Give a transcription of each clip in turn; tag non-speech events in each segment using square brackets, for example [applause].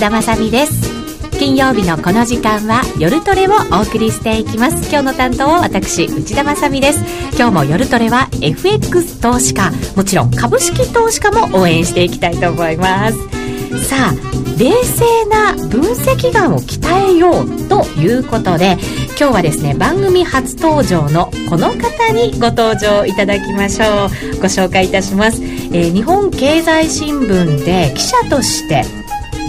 ばんは内田まさです。金曜日のこの時間は夜トレをお送りしていきます。今日の担当は私内田まさです。今日も夜トレは FX 投資家もちろん株式投資家も応援していきたいと思います。さあ冷静な分析眼を鍛えようということで今日はですね番組初登場のこの方にご登場いただきましょう。ご紹介いたします、えー、日本経済新聞で記者として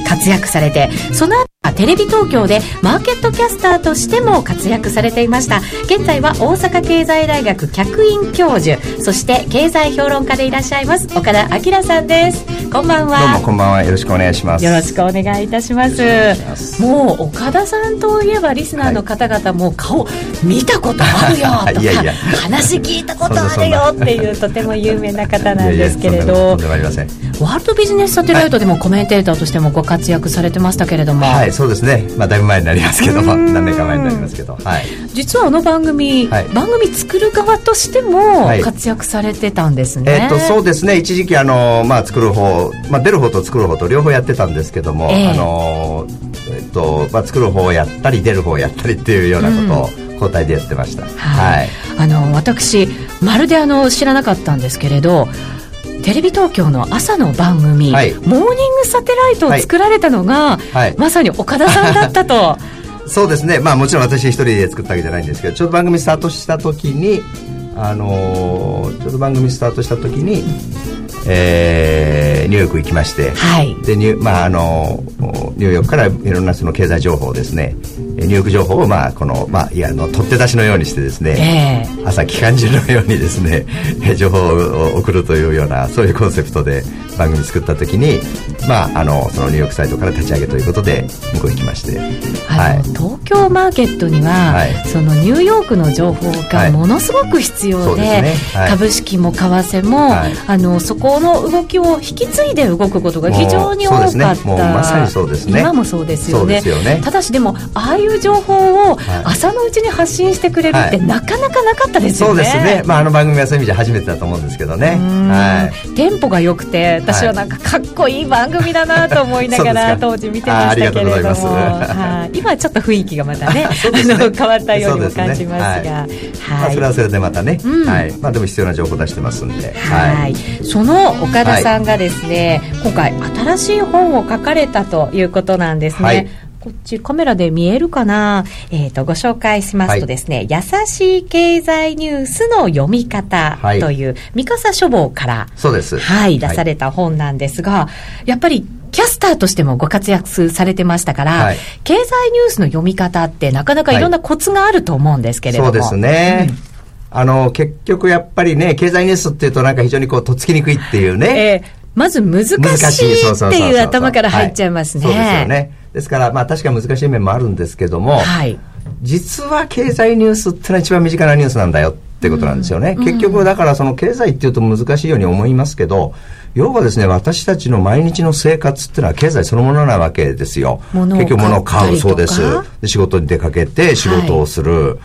活躍されてその後テレビ東京でマーケットキャスターとしても活躍されていました。現在は大阪経済大学客員教授そして経済評論家でいらっしゃいます岡田明さんです。こんばんは。どうもこんばんは。よろしくお願いします。よろしくお願いいたします。もう岡田さんといえばリスナーの方々も顔見たことあるよとか [laughs] いやいや。話聞いたことあるよっていうとても有名な方なんですけれどワールドビジネスサテライトでもコメンテーターとしてもご活躍されてましたけれども、はいそうですね、まあ、だいぶ前になりますけども。何年か前になりますけど、はい、実はあの番組、はい、番組作る側としても活躍されてたんですね、はい、えー、とそうですね。一時期あの、まあ、作る方、まあ、出る方と作る方と両方やってたんですけども、えー、あのえーとまあ、作る方をやったり出る方をやったりっていうようなことを、交代でやってました、はい、あの私まるであの知らなかったんですけれどテレビ東京の朝の番組、はい、モーニングサテライトを作られたのが、はい、まさに岡田さんだったと。[laughs] そうですね、まあ、もちろん私一人で作ったわけじゃないんですけどちょうど番組スタートした時に、あのー、ちょうど番組スタートした時に、えー、ニューヨーク行きまして、はい、でニュ,、まあ、あのニューヨークからいろんなその経済情報をですねニューヨーク情報を、まあこのまあ、いやの取って出しのようにしてですね、えー、朝機関銃のようにですね [laughs] 情報を送るというようなそういうコンセプトで番組作った時に、まあ、あのそのニューヨークサイトから立ち上げということで向こう行きまして、はい、東京マーケットには、はい、そのニューヨークの情報がものすごく必要ではいでね。はい、株式も為替も、あのそこの動きを引き継いで動くことが非常に多かった、ね、まさにそうですね。今もそうですよね、ね、ただしでもああいう情報を朝のうちに発信してくれるって、なかなかなかったですよね。そうですね、まあ、あの番組はそういう意味じゃ初めてだと思うんですけどね、はい、テンポが良くて私はなんかかっこいい番組だなと思いながら当時見てましたけれども、はい、今ちょっと雰囲気がまたね [laughs] あの変わったようにも感じますが、はい、それはそれでまたね、はい。まあ、でも必要な情報出してますんで、はい、その岡田さんがですね、今回新しい本を書かれたということなんですね。こっちカメラで見えるかな？えっ、ー、と、ご紹介しますとですね、はい、優しい経済ニュースの読み方という、はい、三笠書房から、そうです。はい、出された本なんですが、やっぱりキャスターとしてもご活躍されてましたから、はい、経済ニュースの読み方ってなかなかいろんなコツがあると思うんですけれども。そうですね。うんあの、結局やっぱりね、経済ニュースっていうとなんか非常にこう、とっつきにくいっていうね。えー、まず難しいっていう頭から入っちゃいますね。そうですよね。ですから、まあ確か難しい面もあるんですけども、はい、実は経済ニュースってのは一番身近なニュースなんだよってことなんですよね。うん、結局だからその経済っていうと難しいように思いますけど、要はですね、私たちの毎日の生活っていうのは経済そのものなわけですよ。結局物を買う、そうです。で仕事に出かけて仕事をする。はい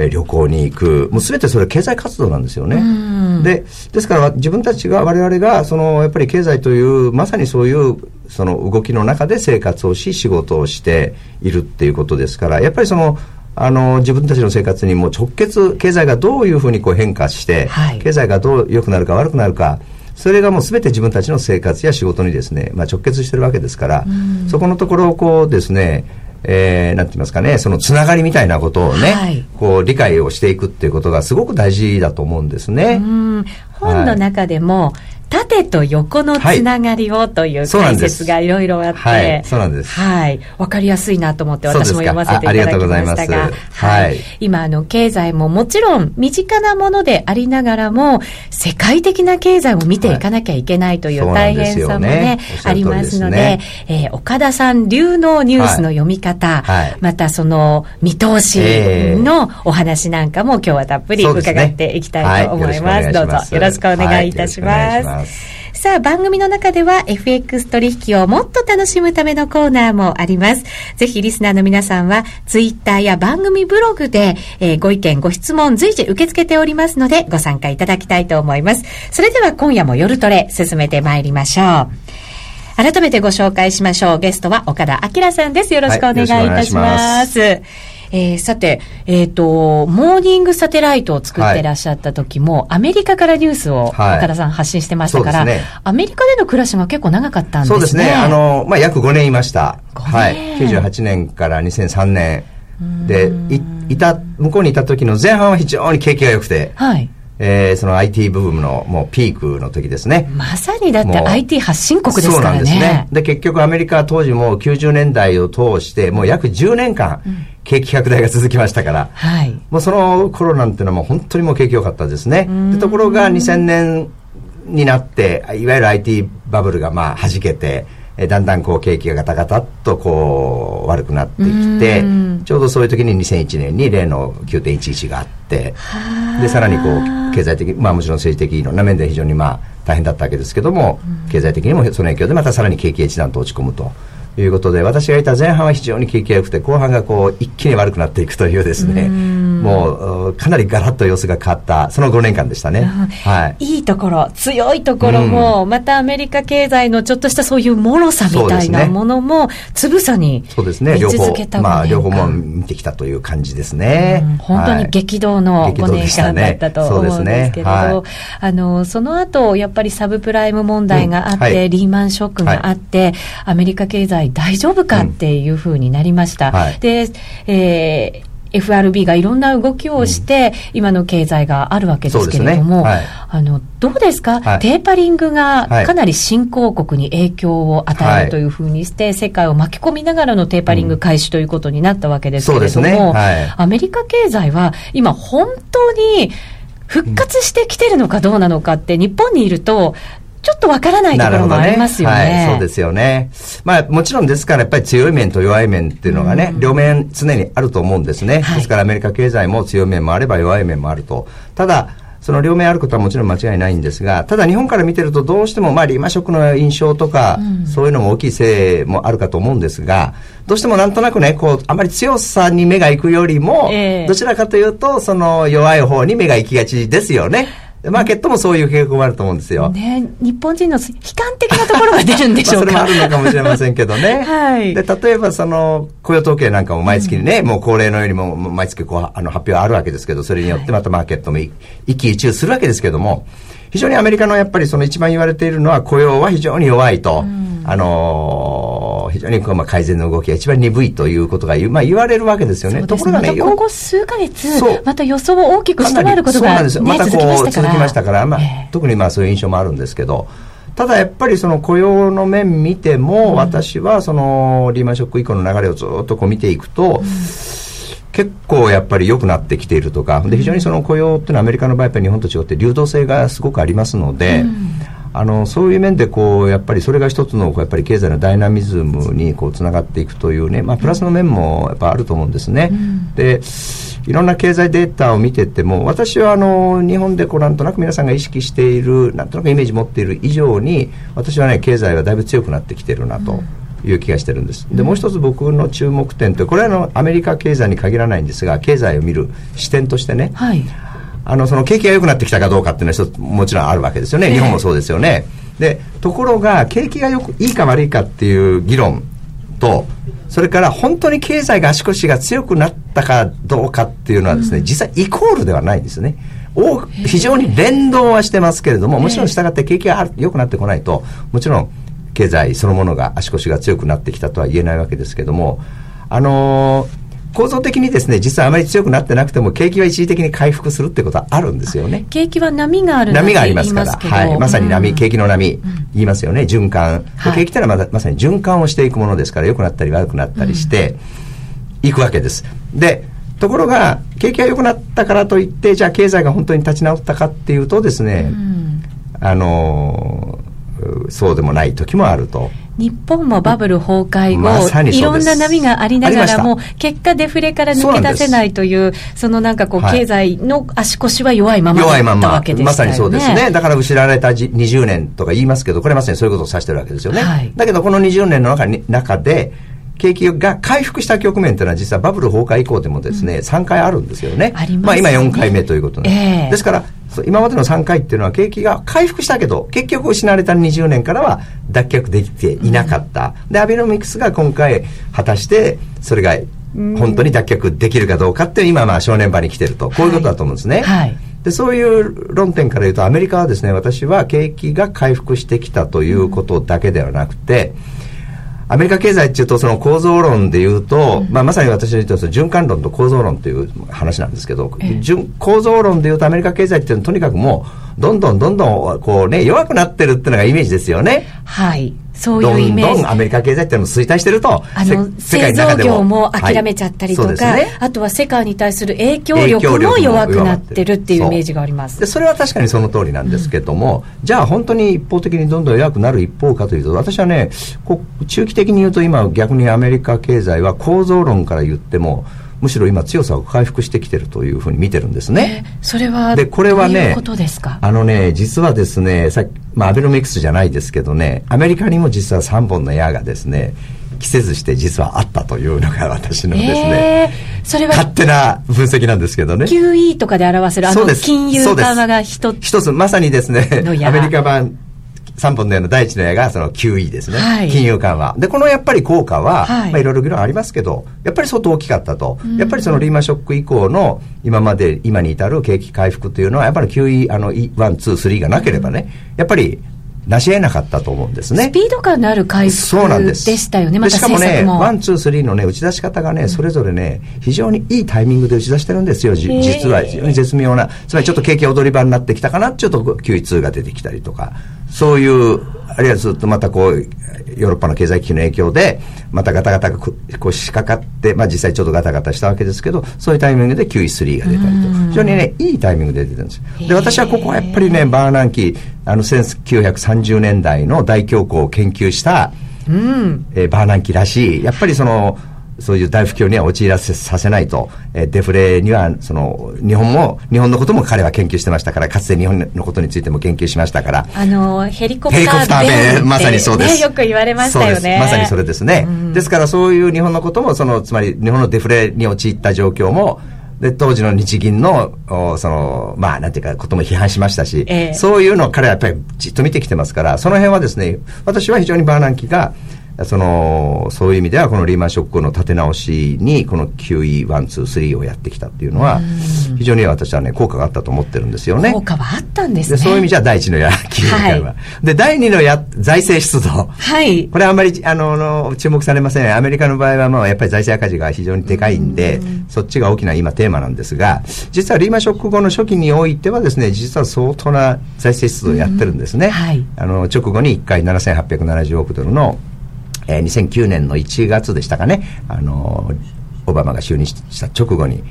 え旅行に行く、もうすべてそれは経済活動なんですよね。で、ですから自分たちが、我々が、その、やっぱり経済という、まさにそういう、その動きの中で生活をし、仕事をしているっていうことですから、やっぱりその、あの自分たちの生活にも直結経済がどういうふうにこう変化して、はい、経済がどう良くなるか悪くなるかそれがもう全て自分たちの生活や仕事にですね、まあ、直結してるわけですから、そこのところをこうですねえー、なんて言いますかね、そのつながりみたいなことをね、はい、こう理解をしていくっていうことがすごく大事だと思うんですね。本の中でも、はい縦と横のつながりをという解説がいろいろあって、はい、そうなんです。はい。わかりやすいなと思って私も読ませていただきましたが、はい。今、あの、経済ももちろん身近なものでありながらも、世界的な経済を見ていかなきゃいけないという大変さもね、ねありますので、ね、えー、岡田さん流のニュースの読み方、はい、またその見通しのお話なんかも今日はたっぷり伺っていきたいと思います。すねはい、どうぞよろしくお願いいたします。さあ、番組の中では FX 取引をもっと楽しむためのコーナーもあります。ぜひリスナーの皆さんは、ツイッターや番組ブログで、えー、ご意見、ご質問随時受け付けておりますので、ご参加いただきたいと思います。それでは今夜も夜トレ進めてまいりましょう。改めてご紹介しましょう。ゲストは岡田明さんです。よろしくお願いいたします。はいえー、さて、えっ、ー、と、モーニングサテライトを作ってらっしゃった時も、はい、アメリカからニュースを岡田さん発信してましたから、はいね、アメリカでの暮らしが結構長かったんですね。そうですね。あの、まあ、約5年いました。はい。98年から2003年。で、い、いた、向こうにいた時の前半は非常に景気が良くて、はい。えー、その IT 部分のもうピークの時ですね。まさにだって IT 発信国ですからね。そうなんですね。で、結局アメリカは当時も90年代を通して、もう約10年間、景気拡大が続きましたから、はい、もうその頃なんていうのはもう本当にもう景気良かったですね。でところが2000年になって、いわゆる IT バブルがまあ弾けて、えだんだんこう景気がガタガタっとこう悪くなってきてちょうどそういう時に2001年に例の9.11があってでさらにこう経済的まあもちろん政治的いろんな面で非常にまあ大変だったわけですけども経済的にもその影響でまたさらに景気が一段と落ち込むと。いうことで私がいた前半は非常に景気が良くて後半がこう一気に悪くなっていくというですねもうかなりガラッと様子が変わったその5年間でしたね、はい、いいところ強いところも、うん、またアメリカ経済のちょっとしたそういう脆さみたいなものも、つぶさにそうですね。両方まあ両方も見てきたという感じですね、うん、本当に激動の5年間だったと思うんですけれど、ねはい、あのその後やっぱりサブプライム問題があって、うん。はい、リーマンショックがあって、アメリカ経済大丈夫かっていうふうになりました。はい、で、えー FRB がいろんな動きをして、今の経済があるわけですけれども、ね。はい、あのどうですか、はい、テーパリングがかなり新興国に影響を与えるというふうにして、世界を巻き込みながらのテーパリング開始ということになったわけですけれども、ね、アメリカ経済は今本当に復活してきてるのかどうなのかって、日本にいると、ちょっとわからないところもありますよね。ねはい、そうですよね。まあもちろんですからやっぱり強い面と弱い面っていうのがね、うん、両面常にあると思うんですね。はい、ですからアメリカ経済も強い面もあれば弱い面もあると。ただ、その両面あることはもちろん間違いないんですが、ただ日本から見てるとどうしてもまあリーマショックの印象とか、うん、そういうのも大きいせいもあるかと思うんですが、どうしてもなんとなくね、こう、あまり強さに目が行くよりも、えー、どちらかというと、その弱い方に目が行きがちですよね。マーケットもそういう傾向もあると思うんですよ。ね、日本人の悲観的なところが出るんでしょうか。それもあるのかもしれませんけどね。はい。で、例えばその、雇用統計なんかも毎月にね、うん、もう恒例のようにも毎月こう、あの、発表あるわけですけど、それによってまたマーケットも一喜一憂するわけですけども、非常にアメリカのやっぱりその一番言われているのは雇用は非常に弱いと。うん、あのー非常にこう、まあ、改善の動きが一番鈍いということが言,、まあ、言われるわけですよね。ところがね、今後数か月、また予想を大きく下回ることが、ね、そう。なんですよ。またこう続きましたから、まあ、特にまあそういう印象もあるんですけど、ただやっぱりその雇用の面見ても、私はそのリーマンショック以降の流れをずっとこう見ていくと、結構やっぱり良くなってきているとかで非常にその雇用っていうのはアメリカの場合やっぱり日本と違って流動性がすごくありますので、あのそういう面でこうやっぱりそれが一つのやっぱり経済のダイナミズムにこうつながっていくというね、まあ、プラスの面もやっぱあると思うんですね。うん、でいろんな経済データを見てても私はあの日本でこうなんとなく皆さんが意識しているなんとなくイメージ持っている以上に私はね経済はだいぶ強くなってきてるなと。いう気がしてるんです。でもう一つ僕の注目点ってこれはのアメリカ経済に限らないんですが経済を見る視点としてね、はい、あのその景気が良くなってきたかどうかっていうのは一つもちろんあるわけですよね、日本もそうですよね。でところが景気がよくいいか悪いかっていう議論とそれから本当に経済が足腰が強くなったかどうかっていうのはですね、実際イコールではないんですね。非常に連動はしてますけれどももちろん従って景気が良くなってこないともちろん経済そのものが足腰が強くなってきたとは言えないわけですけどもあのー構造的にですね実はあまり強くなってなくても景気は一時的に回復するってことはあるんですよね。景気は波がある波がありますから。はい、まさに波、うん、景気の波、うん、言いますよね。循環、はい、景気ってのはままさに循環をしていくものですから良くなったり悪くなったりしていくわけです、でところが景気が良くなったからといってじゃあ経済が本当に立ち直ったかっていうとですね、あのそうでもない時もあると。日本もバブル崩壊後、ま、いろんな波がありながらも、結果デフレから抜け出せないという、そのなんかこう、経済の足腰は弱いままだったわけですよね。まさにそうですね。だから失われた20年とか言いますけど、これまさにそういうことを指してるわけですよね。はい、だけどこの20年の中に中で、景気が回復した局面というのは実はバブル崩壊以降でもですね、うん、3回あるんですよね。あまあ今4回目ということで、えー、ですから今までの3回っていうのは景気が回復したけど結局失われた20年からは脱却できていなかった、うん、でアベノミクスが今回果たしてそれが本当に脱却できるかどうかっていう今まあ正念場に来てると。こういうことだと思うんですね、はい、でそういう論点から言うとアメリカはですね私は景気が回復してきたということだけではなくて、うんアメリカ経済っていうとその構造論で言うと、うん、まあ、まさに私の言ってる循環論と構造論という話なんですけど、ええ、構造論で言うとアメリカ経済っていうのはとにかくもうどんどんどんどんこうね弱くなってるっていうのがイメージですよね。はいそういうイメージ。どんどんアメリカ経済っていうのも衰退してると、あの、製造業も諦めちゃったりとか、はい。ね、あとは世界に対する影響力も弱くなってるっていうイメージがあります。で、それは確かにその通りなんですけども、うん、じゃあ本当に一方的にどんどん弱くなる一方かというと、私はね、こ中期的に言うと今逆にアメリカ経済は構造論から言っても、むしろ今強さを回復してきてるというふうに見てるんですね。えー、それはでこれはねあのね実はですねさまあアベノミクスじゃないですけどねアメリカにも実は3本の矢がですね季節して実はあったというのが私のですね、えー、それは勝手な分析なんですけどね。QE とかで表せるあの金融緩和が一つ一つまさにですねアメリカ版3本の矢の第一の矢がその QE ですね、はい、金融緩和。でこのやっぱり効果は、はい。まあ、いろいろ議論ありますけどやっぱり相当大きかったと、やっぱりそのリーマンショック以降の今まで今に至る景気回復というのはやっぱり QE あの1、2、3がなければねやっぱり成し得なかったと思うんですね。スピード感のある回復でしたよね、ま、しかもね、ワン、ツー、スリーのね、打ち出し方がね、それぞれね、非常にいいタイミングで打ち出してるんですよ、実は。非常に絶妙な。つまりちょっと景気踊り場になってきたかな、ちょっと Q2 が出てきたりとか、そういう、あるいはずっとまたこう、ヨーロッパの経済危機の影響で、またガタガタがこう仕掛かって、まあ実際ちょっとガタガタしたわけですけど、そういうタイミングで QE3 が出たりと、非常にね、いいタイミングで出てるんですよ。で、私はここはやっぱりね、バーナンキー、あの、1930年代の大恐慌を研究した、うん、えー、バーナンキらしい、やっぱりその、そういう大不況には陥らせさせないと、えー、デフレにはその日本も日本のことも彼は研究してましたからかつて日本のことについても研究しましたから。あのヘリコプター弁まさにそうです、ね、よく言われましたよね。まさにそれですね、うん、ですからそういう日本のこともそのつまり日本のデフレに陥った状況もで当時の日銀のそのまあなんていうかことも批判しましたし、えー、そういうのを彼はやっぱりじっと見てきてますからその辺はですね私は非常にバーナンキがそのそういう意味ではこのリーマンショックの立て直しにこの QE123 をやってきたっていうのは非常に私はね効果があったと思ってるんですよね。効果はあったんですね。そういう意味じゃ第一の矢金融緩和、[laughs] は。い、で第二の矢財政出動。はい。これはあんまりあの注目されませんアメリカの場合はまあやっぱり財政赤字が非常にでかいんでそっちが大きな今テーマなんですが実はリーマンショック後の初期においてはですね実は相当な財政出動をやってるんですね、はい、あの直後に1回7870億ドルのえー、2009年の1月でしたかね、あのオバマが就任した直後に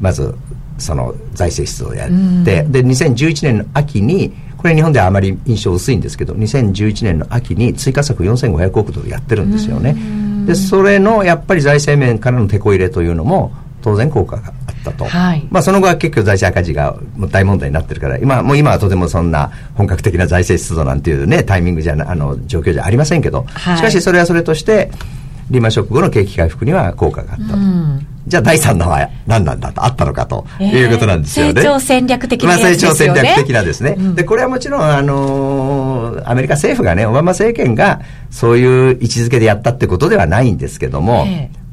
まずその財政出動をやって、で2011年の秋にこれ日本ではあまり印象薄いんですけど2011年の秋に追加策4500億ドルやってるんですよね。でそれのやっぱり財政面からのてこ入れというのも当然効果があったと、はい、まあ、その後は結局財政赤字が大問題になってるから今もう今はとてもそんな本格的な財政出動なんていうねタイミングじゃあの状況じゃありませんけど、はい、しかしそれはそれとしてリーマンショック後の景気回復には効果があったと。うん。じゃあ第三のは何なんだと、あったのかということなんですよね。成長戦略的な、ね、まあ成長戦略的なですね。うん、で、これはもちろん、あのー、アメリカ政府がね、オバマ政権がそういう位置づけでやったってことではないんですけども、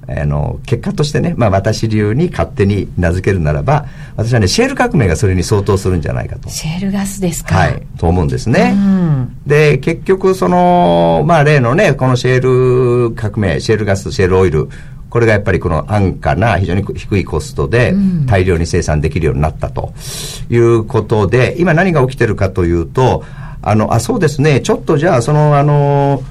あの結果としてね、まあ、私流に勝手に名付けるならば私はねシェール革命がそれに相当するんじゃないかと。シェールガスですか？はいと思うんですね、うん、で結局そのまあ例のねこのシェール革命シェールガスシェールオイルこれがやっぱりこの安価な非常に低いコストで大量に生産できるようになったと。いうことで、今何が起きてるかというとあのあそうですね。ちょっとじゃあそのあの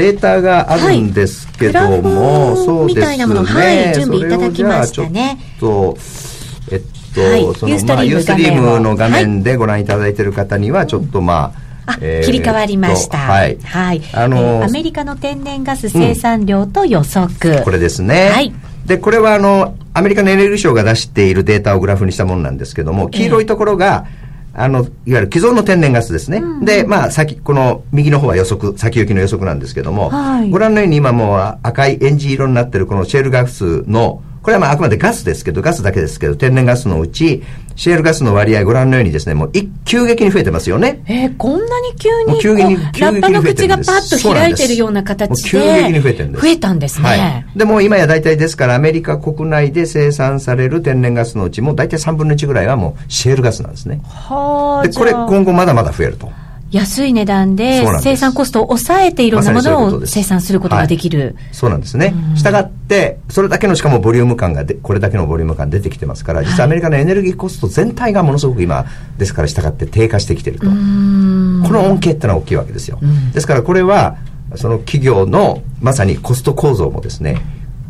データがあるんですけども、はい、そうですね。はい、準備いただきましたね。ちょっと、えっと、はい、その、まあ、ユーストリームの画面でご覧いただいている方には、ちょっとまあ、あ、えー、切り替わりました。はい。はい。あのーえー、アメリカの天然ガス生産量と予測。うん、これですね。はい。で、これはあの、アメリカのエネルギー省が出しているデータをグラフにしたものなんですけども、黄色いところが、えーあの、いわゆる既存の天然ガスですね。うん、で、まあ、先、この右の方は予測、先行きの予測なんですけども、はい、ご覧のように今もう赤いエンジ色になってるこのシェールガスのこれはまああくまでガスですけど、ガスだけですけど、天然ガスのうち、シェールガスの割合ご覧のようにですね、もう急激に増えてますよね。えー、こんなに急に急激に急激にラッパの口がパッと開いてるような形で急激に増えてるんです。増えたんですね。はい、でも今や大体ですからアメリカ国内で生産される天然ガスのうちも大体3分の1ぐらいはもうシェールガスなんですね。はあ。で、これ今後まだまだ増えると。安い値段で生産コストを抑えていろんなものを生産することができる。そうなんですね。したがって、それだけのしかもボリューム感がで、これだけのボリューム感出てきてますから、実はアメリカのエネルギーコスト全体がものすごく今、ですからしたがって低下してきてると。この恩恵ってのは大きいわけですよ。ですからこれは、その企業のまさにコスト構造もですね、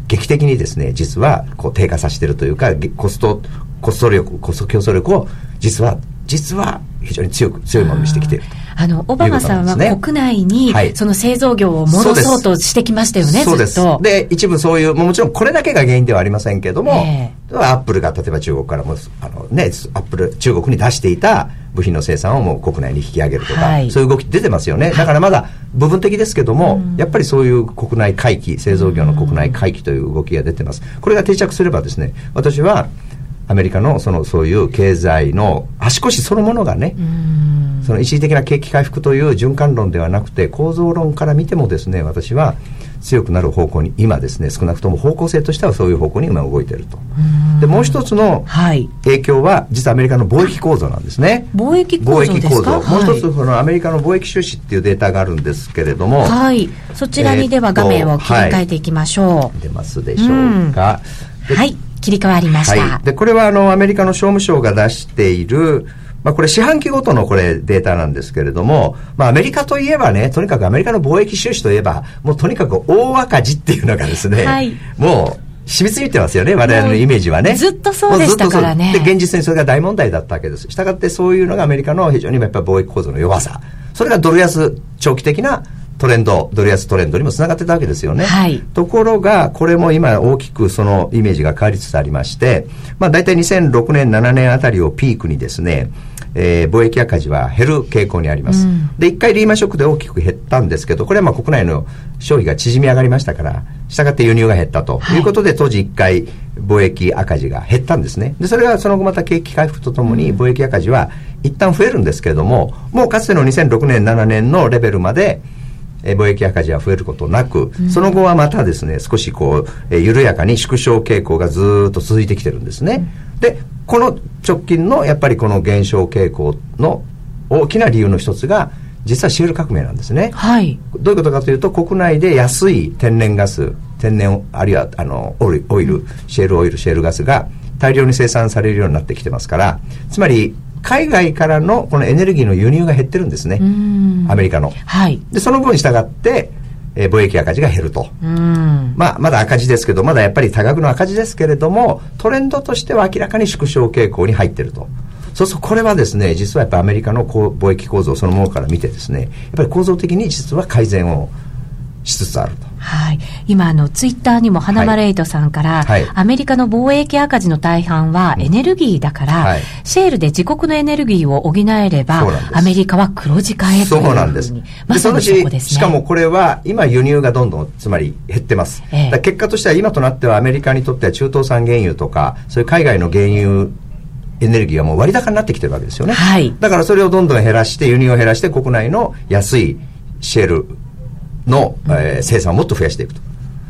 劇的にですね、実はこう低下させてるというか、コスト、コスト力、コスト競争力を実は、実は非常に強く、強いものにしてきていると。あの、オバマさんは国内に、その製造業を戻そうとしてきましたよね、そうです。で、一部そういう、もちろんこれだけが原因ではありませんけども、えー、アップルが例えば中国からも、あのね、アップル、中国に出していた部品の生産をもう国内に引き上げるとか、はい、そういう動き出てますよね。だからまだ部分的ですけども、やっぱりそういう国内回帰、製造業の国内回帰という動きが出てます。これが定着すればですね、私は、アメリカのそのそういう経済の足腰そのものがね、その一時的な景気回復という循環論ではなくて構造論から見てもですね私は強くなる方向に今ですね少なくとも方向性としてはそういう方向に今動いていると。でもう一つの影響は、実はアメリカの貿易構造なんですね。貿易構造ですか？もう一つそのアメリカの貿易収支っていうデータがあるんですけれどもはい。そちらにでは画面を切り替えていきましょう、えーはい、出ますでしょうか、はい。切り替わりました。はい、で、これはあの、アメリカの商務省が出している、まあ、これ四半期ごとのこれデータなんですけれども、まあ、アメリカといえばね、とにかくアメリカの貿易収支といえば、もうとにかく大赤字っていうのがですね、はい、もう、染みついてますよね、我々のイメージはね。ずっとそうでしたからね。で、現実にそれが大問題だったわけです。したがってそういうのがアメリカの非常にやっぱり貿易構造の弱さ。それがドル安、長期的なトレンド、ドル安トレンドにもつながってたわけですよね。はい、ところが、これも今大きくそのイメージが変わりつつありまして、まあ大体2006年、7年あたりをピークにですね、えー、貿易赤字は減る傾向にあります。うん、で、一回リーマンショックで大きく減ったんですけど、これはまあ国内の消費が縮み上がりましたから、したがって輸入が減ったということで、はい、当時一回貿易赤字が減ったんですね。で、それがその後また景気回復とともに貿易赤字は一旦増えるんですけれども、もうかつての2006年、7年のレベルまで、え貿易赤字は増えることなく、その後はまたですね、少しこう、え緩やかに縮小傾向がずっと続いてきてるんですね。で、この直近のやっぱりこの減少傾向の大きな理由の一つが、実はシェール革命なんですね。はい。どういうことかというと、国内で安い天然ガス、天然、あるいはあのオイル、オイル、シェールオイル、シェールガスが大量に生産されるようになってきてますから、つまり海外からのこのエネルギーの輸入が減ってるんですね。アメリカの。はい。で、その分に従って、えー、貿易赤字が減ると。まあ、まだ赤字ですけど、まだやっぱり多額の赤字ですけれども、トレンドとしては明らかに縮小傾向に入ってると。そうするとこれはですね、実はやっぱアメリカの貿易構造そのものから見てですね、やっぱり構造的に実は改善をしつつあると。はい、今あのツイッターにも花丸エイトさんから、はい、アメリカの貿易赤字の大半はエネルギーだから、はい、シェールで自国のエネルギーを補えればアメリカは黒字化へというそうなんです。まさにそこですね。しかもこれは今輸入がどんどんつまり減ってます、え結果としては今となってはアメリカにとっては中東産原油とかそういう海外の原油エネルギーがもう割高になってきてるわけですよね、はい、だからそれをどんどん減らして輸入を減らして国内の安いシェールの、えー、生産をもっと増やしていくと。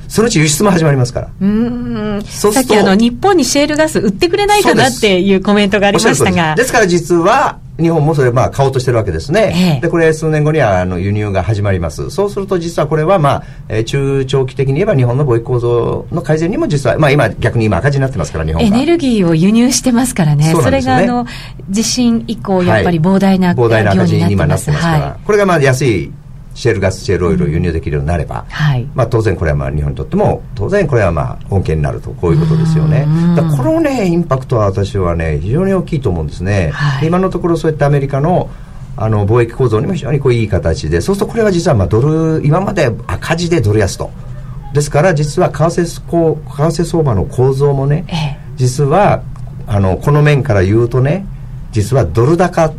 そのうち輸出も始まりますから。うん。さっきあの、日本にシェールガス売ってくれないかなっていうコメントがありましたが。ですから実は、日本もそれまあ買おうとしてるわけですね。ええ、で、これ数年後にはあの輸入が始まります。そうすると実はこれはまあ、えー、中長期的に言えば日本の貿易構造の改善にも実は、まあ今逆に今赤字になってますから日本エネルギーを輸入してますからね。そねそれがあの、地震以降やっぱり膨大な、はい、膨大な赤字に今なってますから。はい、これがまあ安いシェールガス、シェールオイルを輸入できるようになれば、はい、まあ、当然これはまあ日本にとっても当然これはまあ恩恵になるとこういうことですよね。だこのねインパクトは私はね非常に大きいと思うんですね。はい、今のところそういったアメリカのあの貿易構造にも非常にこういい形でそうするとこれは実はまあドル今まで赤字でドル安と。ですから実は為替為替相場の構造もね、ええ、実はあのこの面から言うとね実はドル高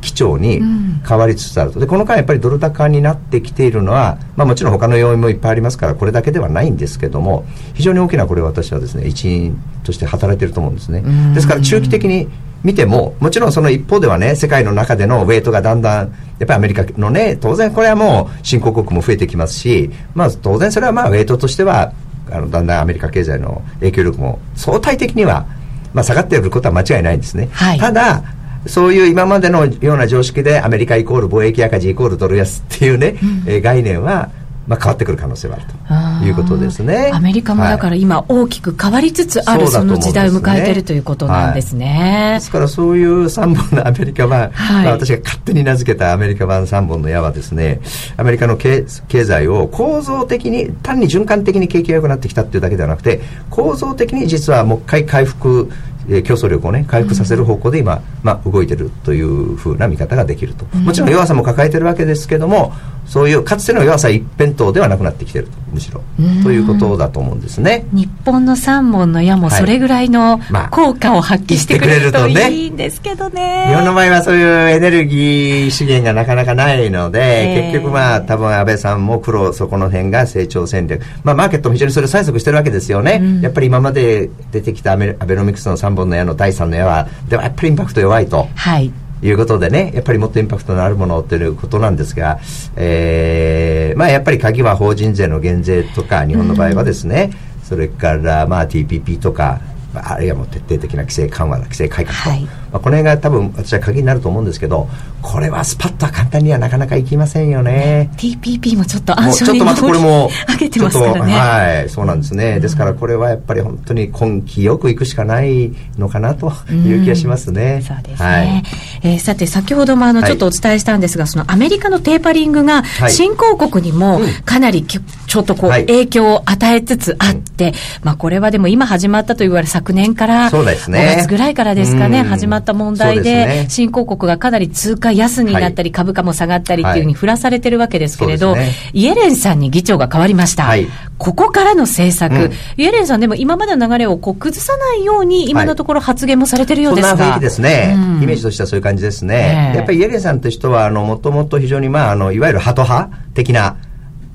基調に変わりつつあると。でこの間やっぱりドル高になってきているのは、まあ、もちろん他の要因もいっぱいありますからこれだけではないんですけども非常に大きなこれ私はですね一因として働いていると思うんですね。ですから中期的に見てももちろんその一方ではね世界の中でのウェイトがだんだんやっぱりアメリカのね当然これはもう新興国も増えてきますし、まあ、当然それはまあウェイトとしてはあのだんだんアメリカ経済の影響力も相対的には、まあ、下がっていることは間違いないんですね。はい、ただそういう今までのような常識でアメリカイコール貿易赤字イコールドル安っていうね、うん、概念はまあ、変わってくる可能性はあるということですね。アメリカもだから今、大きく変わりつつある、その時代を迎えているということなんですね、はい、ですからそういう3本のアメリカ版、はい、まあ、私が勝手に名付けたアメリカ版3本の矢はですねアメリカの経経済を構造的に単に循環的に景気が良くなってきたっていうだけではなくて構造的に実はもう一回回復え競争力をね回復させる方向で今、まあ、動いてるというふうな見方ができると、もちろん弱さも抱えてるわけですけどもそういうかつての弱さ一辺倒ではなくなってきてるとむしろ。ということだと思うんですね。日本の三本の矢もそれぐらいの効果を発揮してくれるといいんですけどね,、日本の場合はそういうエネルギー資源がなかなかないので、えー、結局まあ多分安倍さんも苦労そこの辺が成長戦略。まあマーケットも非常にそれ催促してるわけですよね、うん、やっぱり今まで出てきたアベノミクスの三本の矢の第三の矢はではやっぱりインパクト弱いと。はいいうことでね、やっぱりもっとインパクトのあるものということなんですが、えー、まあやっぱり鍵は法人税の減税とか、日本の場合はですね、うん、それからまあ TPP とか、あるいはもう徹底的な規制緩和規制改革と、はい、まあ、この辺が多分私は鍵になると思うんですけどこれはスパッとは簡単にはなかなかいきませんよね。TPP もちょっと暗証ちょっとまたこれも上げてますからね。はいそうなんですね、うん、ですからこれはやっぱり本当に根気よくいくしかないのかなという気がしますね、うん、そうですね、はい、えー、さて先ほどもあのちょっとお伝えしたんですが、はい、そのアメリカのテーパリングが新興国にもかなりちょっとこう影響を与えつつあって、まあこれはでも今始まったと言われ昨年からそうですね。5月ぐらいからですかね、始まった問題で、ね、新興国がかなり通貨安になったり、はい、株価も下がったりっていうふうに振らされてるわけですけれど、はい。ね、イエレンさんに議長が変わりました。はい、ここからの政策、うん、イエレンさんでも今までの流れをこう崩さないように、今のところ発言もされてるようですが、そんな雰囲気ですね、うん、イメージとしてはそういう感じですね。やっぱりイエレンさんという人は、あの、もともと非常に、まあ、あの、いわゆるハト派的な、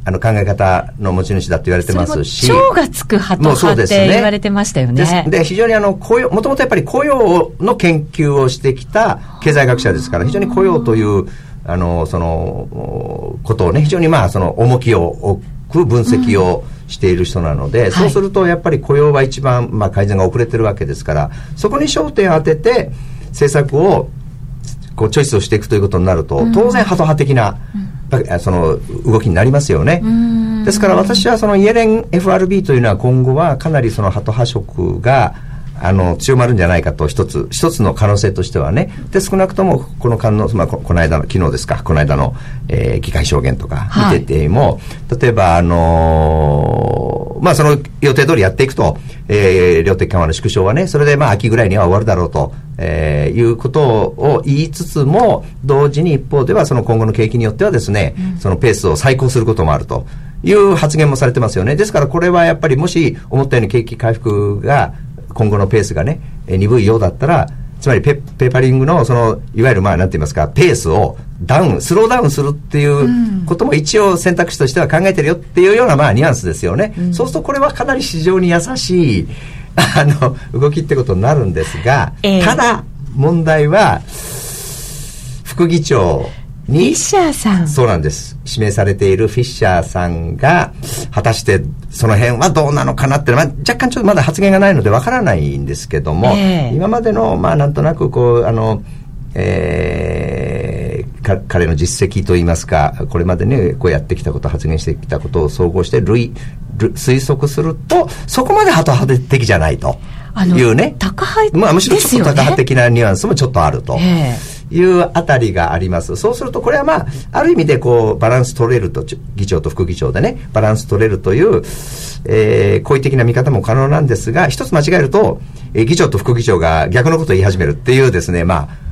あの考え方の持ち主だと言われてますし。超がつく派と派って言われてましたよね。で、非常にあの、雇用、もともとやっぱり雇用の研究をしてきた経済学者ですから、非常に雇用という、あの、その、ことをね、非常にまあ、その、重きを置く分析をしている人なので、うん、そうするとやっぱり雇用は一番、まあ、改善が遅れてるわけですから、そこに焦点を当てて、政策を、こう、チョイスをしていくということになると、当然、ハト派的な、うんその動きになりますよね。ですから私はそのイエレン FRB というのは今後はかなりそのハト派色があの強まるんじゃないかと一つ一つの可能性としてはね。で少なくともこの間の、まあ、この間の昨日ですかこの間の、えー、議会証言とか見てても、はい、例えばあのー、まあその予定通りやっていくと、えー、量的緩和の縮小はねそれでまあ秋ぐらいには終わるだろうとえー、いうことを言いつつも同時に一方ではその今後の景気によってはですね、うん、そのペースを再考することもあると。いう発言もされてますよね。ですからこれはやっぱりもし思ったように景気回復が今後のペースがね鈍いようだったらつまりペペーパリングのそのいわゆるまあなんて言いますかペースをダウンスローダウンするっていうことも一応選択肢としては考えてるよっていうようなまあニュアンスですよね、うん、そうするとこれはかなり市場に優しい [laughs] あの動きってことになるんですが、えー、ただ問題は副議長にフィッシャーさん。そうなんです。指名されているフィッシャーさんが果たしてその辺はどうなのかなって、まあ、若干ちょっとまだ発言がないのでわからないんですけども、えー、今までのまあなんとなくこうあのえー、彼の実績といいますかこれまでねこうやってきたこと発言してきたことを総合して類推測するとそこまでハト派的じゃないというね。高派、まあ、むしろちょっと高派的なニュアンスもちょっとあると。いうあたりがあります。そうすると、これはまあ、ある意味でこう、バランス取れると、議長と副議長でね、バランス取れるという、えー、好意的な見方も可能なんですが、一つ間違えると、えー、議長と副議長が逆のことを言い始めるっていうですね、まあ、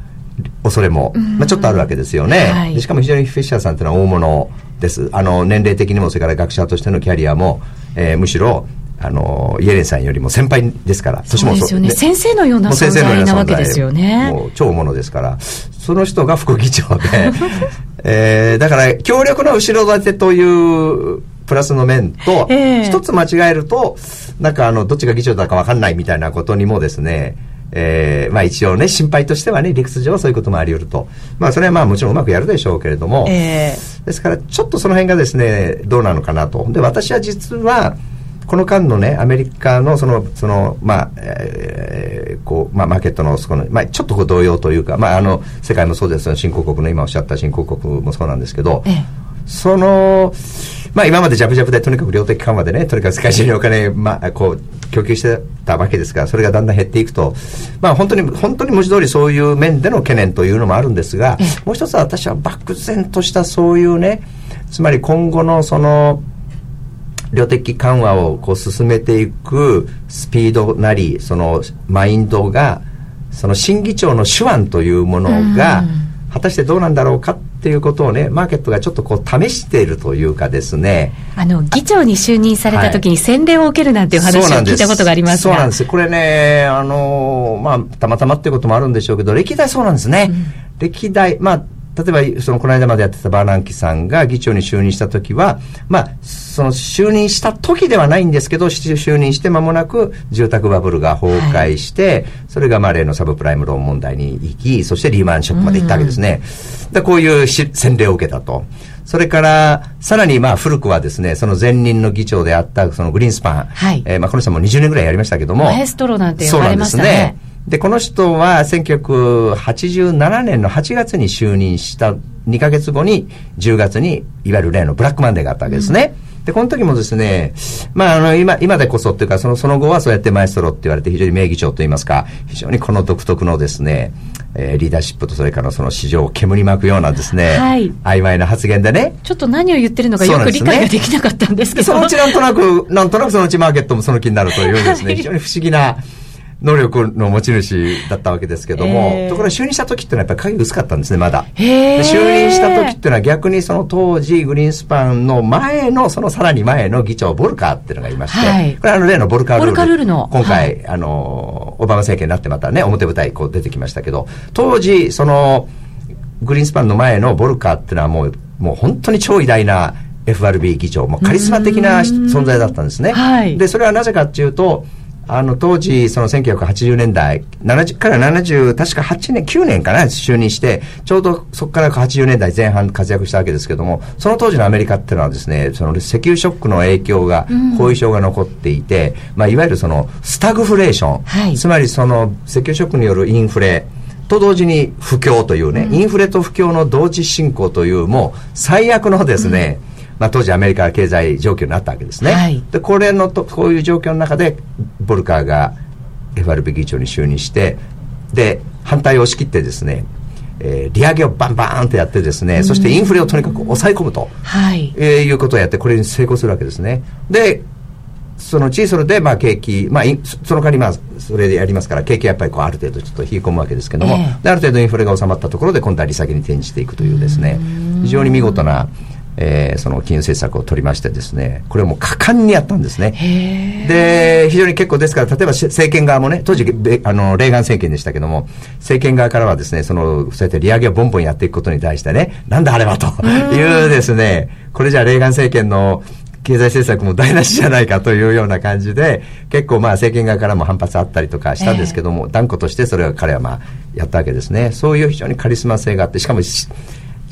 恐れも、まあ、ちょっとあるわけですよね、はい、しかも非常にフィッシャーさんっていうのは大物です。あの年齢的にもそれから学者としてのキャリアも、えー、むしろ、あのイエレンさんよりも先輩ですから年もそうですよね先生のような存在なわけですよね。もう超大物ですからその人が副議長で、[laughs] えー、だから強力な後ろ盾というプラスの面と、えー、一つ間違えるとなんかあのどっちが議長だか分かんないみたいなことにもですねえー、まあ一応ね、心配としてはね、理屈上はそういうこともあり得ると。まあそれはまあもちろんうまくやるでしょうけれども、えー、ですからちょっとその辺がですね、どうなのかなと。で、私は実は、この間のね、アメリカのその、その、まあ、えー、こう、まあ、マーケットの、そこの、まあ、ちょっとこう同様というか、まあ、あの、世界もそうです新興国の今おっしゃった新興国もそうなんですけど、ええ、その、まあ、今までジャブジャブでとにかく量的緩和でね、とにかく世界中にお金、まあ、こう、供給してたわけですが、それがだんだん減っていくと、まあ、本当に、本当に文字通りそういう面での懸念というのもあるんですが、もう一つは私は漠然としたそういうね、つまり今後のその、量的緩和をこう進めていくスピードなり、そのマインドが、その審議長の手腕というものが、果たしてどうなんだろうかっていうことをね、マーケットがちょっとこう試しているというかですね。あの、議長に就任された時に洗礼を受けるなんていう話を聞いたことがありますそうなんです。これね、あの、まあ、たまたまっていうこともあるんでしょうけど、歴代そうなんですね。うん、歴代、まあ、例えば、その、この間までやってたバーナンキさんが議長に就任した時は、まあ、その、就任した時ではないんですけど、就任して間もなく、住宅バブルが崩壊して、はい、それが、まあ、例のサブプライムローン問題に行き、そしてリーマンショックまで行ったわけですね。で、こういう洗礼を受けたと。それから、さらにまあ古くはですね、その前任の議長であったそのグリーンスパン。はい。えー、まあこの人も20年ぐらいやりましたけども。マエストロなんて言われましたね。でこの人は1987年の8月に就任した2ヶ月後に10月にいわゆる例のブラックマンデーがあったわけですね。うん、で、この時もですね、まあ、あの、今、今でこそっていうか、その、その後はそうやってマエストロって言われて非常に名義長といいますか、非常にこの独特のですね、えー、リーダーシップとそれからその市場を煙に巻くようなですね、はい、曖昧な発言でね。ちょっと何を言ってるのかよく理解ができなかったんですけど。そのうちなんとなく、なんとなくそのうちマーケットもその気になるというですね、非常に不思議な、能力の持ち主だったわけですけども、えー、ところが就任した時っていうのはやっぱり影薄かったんですね、まだ。で就任した時っていうのは逆にその当時グリーンスパンの前の、そのさらに前の議長、ボルカーっていうのがいまして、はい、これあの例のボルカールール。ボルカルールの。今回、はい、あの、オバマ政権になってまたね、表舞台こう出てきましたけど、当時、その、グリーンスパンの前のボルカーっていうのはもう、もう本当に超偉大な FRB 議長、もうカリスマ的な存在だったんですね。はい、で、それはなぜかっていうと、あの当時、その1980年代、70から70、確か8年、9年かな、就任して、ちょうどそこから80年代前半活躍したわけですけども、その当時のアメリカっていうのはですね、その石油ショックの影響が、後遺症が残っていて、うん、まあ、いわゆるそのスタグフレーション、はい、つまりその石油ショックによるインフレ、と同時に不況というね、うん、インフレと不況の同時進行という、もう最悪のですね、うんまあ、当時アメリカは経済状況になったわけですね。はい、でこれのとこういう状況の中でボルカーが FRB 議長に就任してで反対を押し切ってですねえー、利上げをバンバンってやってですね、そしてインフレをとにかく抑え込むと、はい。えー、いうことをやってこれに成功するわけですね。でそのうちそれで、まあ、景気、まあ、その代わり、まあ、それでやりますから、景気はやっぱりこうある程度ちょっと冷え込むわけですけども、えー、である程度インフレが収まったところで、今度は利下げに転じていくというですね、非常に見事な、えー、その金融政策を取りましてですね、これをもう果敢にやったんですね。で、非常に結構ですから、例えば政権側もね、当時、あの、レーガン政権でしたけども、政権側からはですね、その、そうやって利上げをボンボンやっていくことに対してね、なんだあれはというですね、これじゃレーガン政権の経済政策も台無しじゃないかというような感じで、結構まあ政権側からも反発あったりとかしたんですけども、断固としてそれは彼はまあやったわけですね。そういう非常にカリスマ性があって、しかも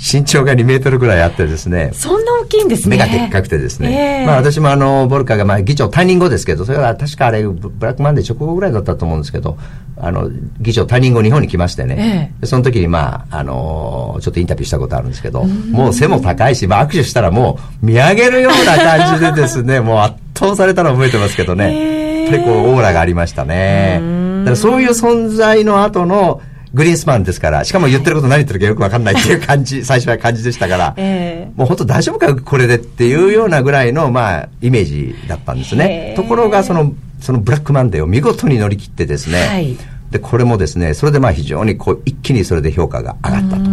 身長が2メートルぐらいあってですね。そんな大きいんですね。目がでっかくてですね。えー、まあ私もあの、ボルカがまあ議長退任後ですけど、それは確かあれ、ブラックマンデー直後ぐらいだったと思うんですけど、あの、議長退任後日本に来ましてね。えー、その時にまあ、あのちょっとインタビューしたことあるんですけど、もう背も高いし、まあ握手したらもう見上げるような感じでですね、[laughs] もう圧倒されたのを覚えてますけどね。えー、やっぱりこう、オーラがありましたね。だからそういう存在の後の、グリーンスパンですから、しかも言ってること何言ってるかよくわかんないっていう感じ、[laughs] 最初は感じでしたから、えー、もう本当大丈夫かこれでっていうようなぐらいの、まあ、イメージだったんですね。ところが、その、そのブラックマンデーを見事に乗り切ってですね、はい、で、これもですね、それでまあ非常にこう、一気にそれで評価が上がったと。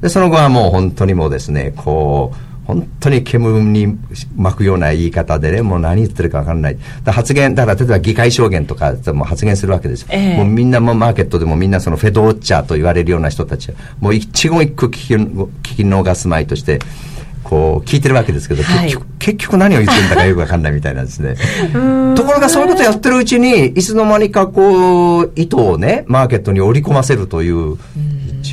で、その後はもう本当にもうですね、こう、本当に煙に巻くような言い方でね、もう何言ってるか分かんない。だ発言、だから例えば議会証言とかも発言するわけですよ。えー、もうみんなもマーケットでもみんなそのフェドウォッチャーと言われるような人たちは、もう一言一句聞き聞き逃すまいとして、こう聞いてるわけですけど、はい、結局結局何を言ってるんだかよくわかんないみたいなんですね。[laughs] ところがそういうことやってるうちにいつの間にかこう糸をねマーケットに織り込ませるという非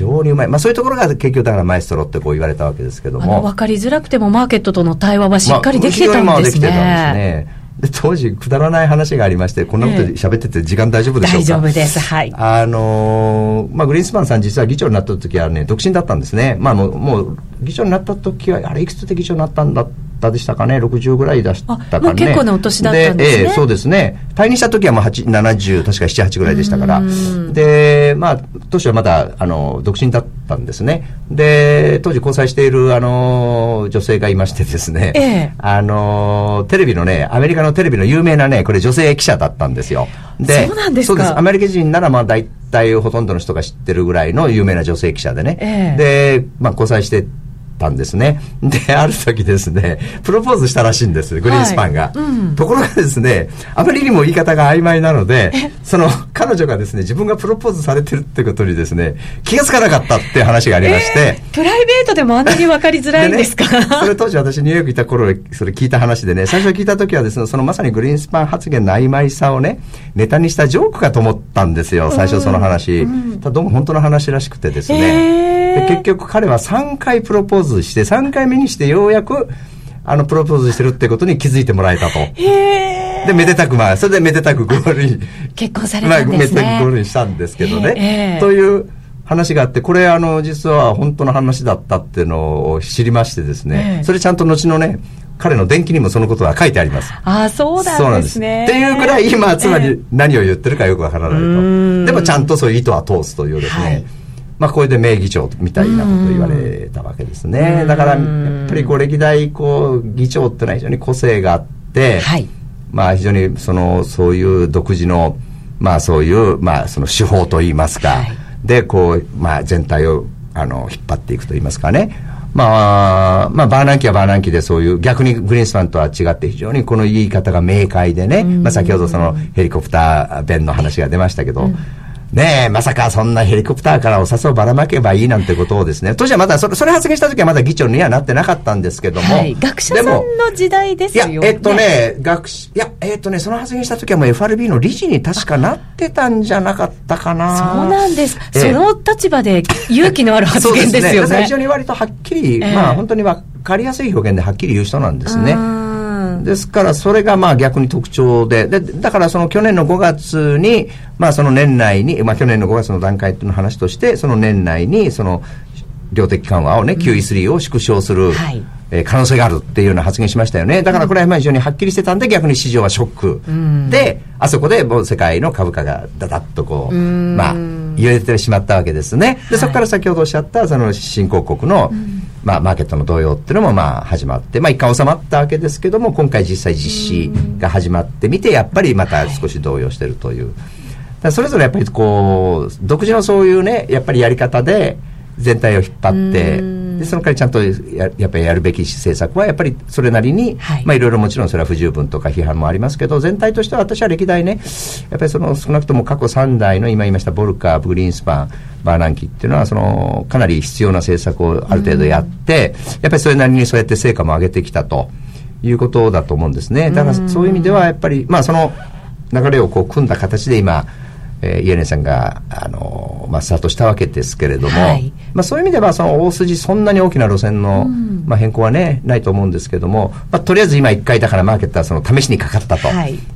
常にうまい、まあ、そういうところが結局だからマエストロってこう言われたわけですけども。分かりづらくてもマーケットとの対話はしっかりできてたんですね。まあ、で当時くだらない話がありましてこんなこと喋ってて時間大丈夫でしょうか、大丈夫です。はい。あのー、まあ、グリーンスパンさん実は議長になった時はね独身だったんですね。まあもうもう議長になった時はあれいくつで議長になったんだでしたかね？60ぐらい出したかね？結構なお年だったんですね。ええそうですね。退任した時はもう70確か78ぐらいでしたから。でまあ当初はまだあの独身だったんですね。で当時交際しているあの女性がいましてですね、ええ、あのテレビのねアメリカのテレビの有名なねこれ女性記者だったんですよ。でそうなんですか。そうです。アメリカ人ならまあ大体ほとんどの人が知ってるぐらいの有名な女性記者でね、ええ、で、まあ、交際してたんですね。で、ある時ですね、プロポーズしたらしいんです、グリーンスパンが。はいうん、ところがですね、あまりにも言い方が曖昧なので、その彼女がですね、自分がプロポーズされてるってことにですね、気がつかなかったっていう話がありまして。えー、プライベートでもあんなに分かりづらいんですか？ね、それ当時私ニューヨークいた頃、それ聞いた話でね、最初聞いた時はですね、そのまさにグリーンスパン発言の曖昧さをね、ネタにしたジョークかと思ったんですよ、最初その話。うん、ただどうも本当の話らしくてですね。えー。で結局彼は3回プロポーズして3回目にしてようやくあのプロポーズしてるってことに気づいてもらえたと。でめでたくまあそれでめでたくゴールに結婚されたんですね、まあ、めでたくゴールにしたんですけどね。という話があってこれあの実は本当の話だったっていうのを知りましてですね、それちゃんと後のね彼の伝記にもそのことは書いてあります。ああ、そうなんですね。っていうぐらい今、つまり何を言ってるかよくわからないと。でもちゃんとそういう意図は通すというですね、はいまあ、これで名義長みたいなこと言われたわけですね。だから、やっぱりこう歴代こう議長っていうのは非常に個性があって、はい、まあ非常にそのそういう独自のまあそういうまあその手法といいますか、はい、でこうまあ全体をあの引っ張っていくといいますかね。まあ、まあ、バーナンキはバーナンキでそういう、逆にグリーンスパンとは違って非常にこの言い方が明快でね、まあ先ほどそのヘリコプター弁の話が出ましたけど、うんねえ、まさかそんなヘリコプターからお札をばらまけばいいなんてことをですね、当時はまだそれ、それ発言した時はまだ議長にはなってなかったんですけども。はい、学者さんの時代ですよね。いや、えっとね、学いや、えっとね、その発言した時はもう FRB の理事に確かなってたんじゃなかったかな。そうなんです。その立場で勇気のある発言ですよね。ね非常に割とはっきり、えー、まあ本当にわかりやすい表現ではっきり言う人なんですね。ですからそれがまあ逆に特徴で。でだからその去年の5月に、まあ、その年内に、まあ、去年の5月の段階の話としてその年内にその量的緩和をね、QE3 を縮小する、はい。え可能性があるっていうような発言しましたよね。だからこれはまあ非常にはっきりしてたんで、逆に市場はショック。うん、で、あそこでもう世界の株価がだだっとこう、まあ、揺れてしまったわけですね。で、そこから先ほどおっしゃった、その新興国の、まあ、マーケットの動揺っていうのもまあ始まって、まあ一回収まったわけですけども、今回実際実施が始まってみて、やっぱりまた少し動揺してるという。それぞれやっぱりこう、独自のそういうね、やっぱりやり方で全体を引っ張って、でその代わりちゃんとややっぱりやるべき政策はやっぱりそれなりに、はい。まあ、いろいろもちろんそれは不十分とか批判もありますけど全体としては私は歴代ねやっぱりその少なくとも過去3代の今言いましたボルカーグリーンスパンバーナンキっていうのはそのかなり必要な政策をある程度やって、やっぱりそれなりにそうやって成果も上げてきたということだと思うんですね。だからそういう意味ではやっぱりまあその流れをこう組んだ形で今えー、イエレンさんが、あのまあ、スタートしたわけですけれども、はい、まあ、そういう意味ではその大筋そんなに大きな路線の、うん、まあ、変更はねないと思うんですけれども、まあ、とりあえず今1回だからマーケットはその試しにかかったと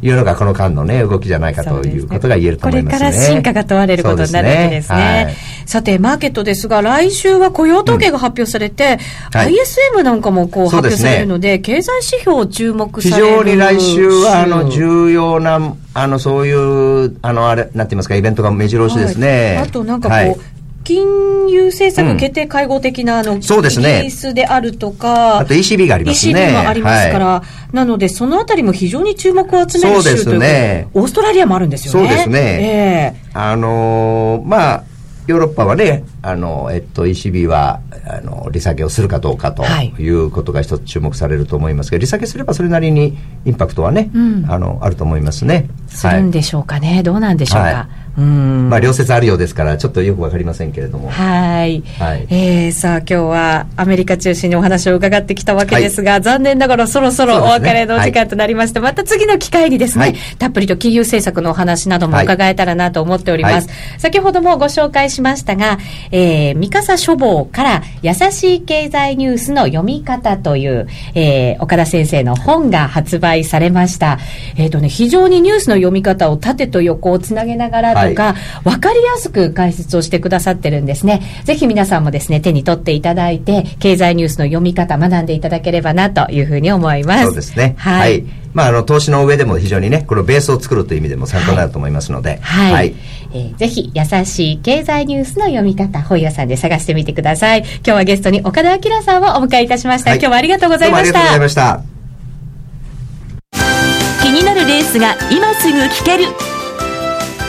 い。うのがこの間のね動きじゃないかということが言えると思いますね、ね、これから進化が問われることになるわけですね、ね。はい、さてマーケットですが来週は雇用統計が発表されて、うんはい、ISM なんかもこう発表されるので、ね、経済指標注目される非常に来週はあの重要なあの、そういう、あの、あれ、なんて言いますか、イベントが目白押しですね。はい、あと、なんかこう、はい金融政策決定会合的な、あの、そうですね。イギリスであるとか、あと ECB がありますね。ECB もありますから、はい、なので、そのあたりも非常に注目を集める州というね、オーストラリアもあるんですよね。そうですね。ええー、あのー、まあ、ヨーロッパはね、あの、えっと、ECB は、あの、利下げをするかどうかということが一つ注目されると思いますが、利下げすればそれなりにインパクトはね、うん、あの、あると思いますね。するんでしょうかね。はい、どうなんでしょうか。はいうんまあ両説あるようですからちょっとよくわかりませんけれども。はい。はい、えー、さあ今日はアメリカ中心にお話を伺ってきたわけですが、はい、残念ながらそろそろお別れの時間となりまして、ねはい、また次の機会にですね、はい、たっぷりと金融政策のお話なども伺えたらなと思っております、先ほどもご紹介しましたが、えー、三笠書房から優しい経済ニュースの読み方という、えー、岡田先生の本が発売されました。えっ、ー、とね非常にニュースの読み方を縦と横をつなげながらとか、はい、分かりやすく解説をしてくださってるんですね。ぜひ皆さんもですね、手に取っていただいて、経済ニュースの読み方学んでいただければなというふうに思います。そうですね。はい。はい、まあ、あの、投資の上でも非常にね、このベースを作るという意味でも参考になると思いますので。はい。はい、えー、ぜひ、優しい経済ニュースの読み方、本屋さんで探してみてください。今日はゲストに岡田明さんをお迎えいたしました。はい、今日はありがとうございました。ありがとうございました。気になるレースが今すぐ聞ける。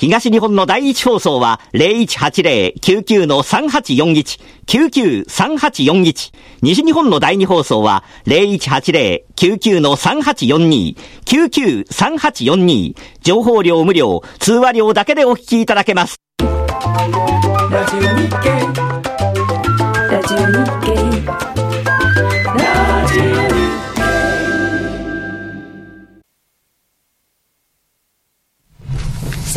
東日本の第一放送は0180-99-3841、99-3841。西日本の第二放送は0180-99-3842、99-3842。情報量無料、通話料だけでお聞きいただけます。ラジオ日経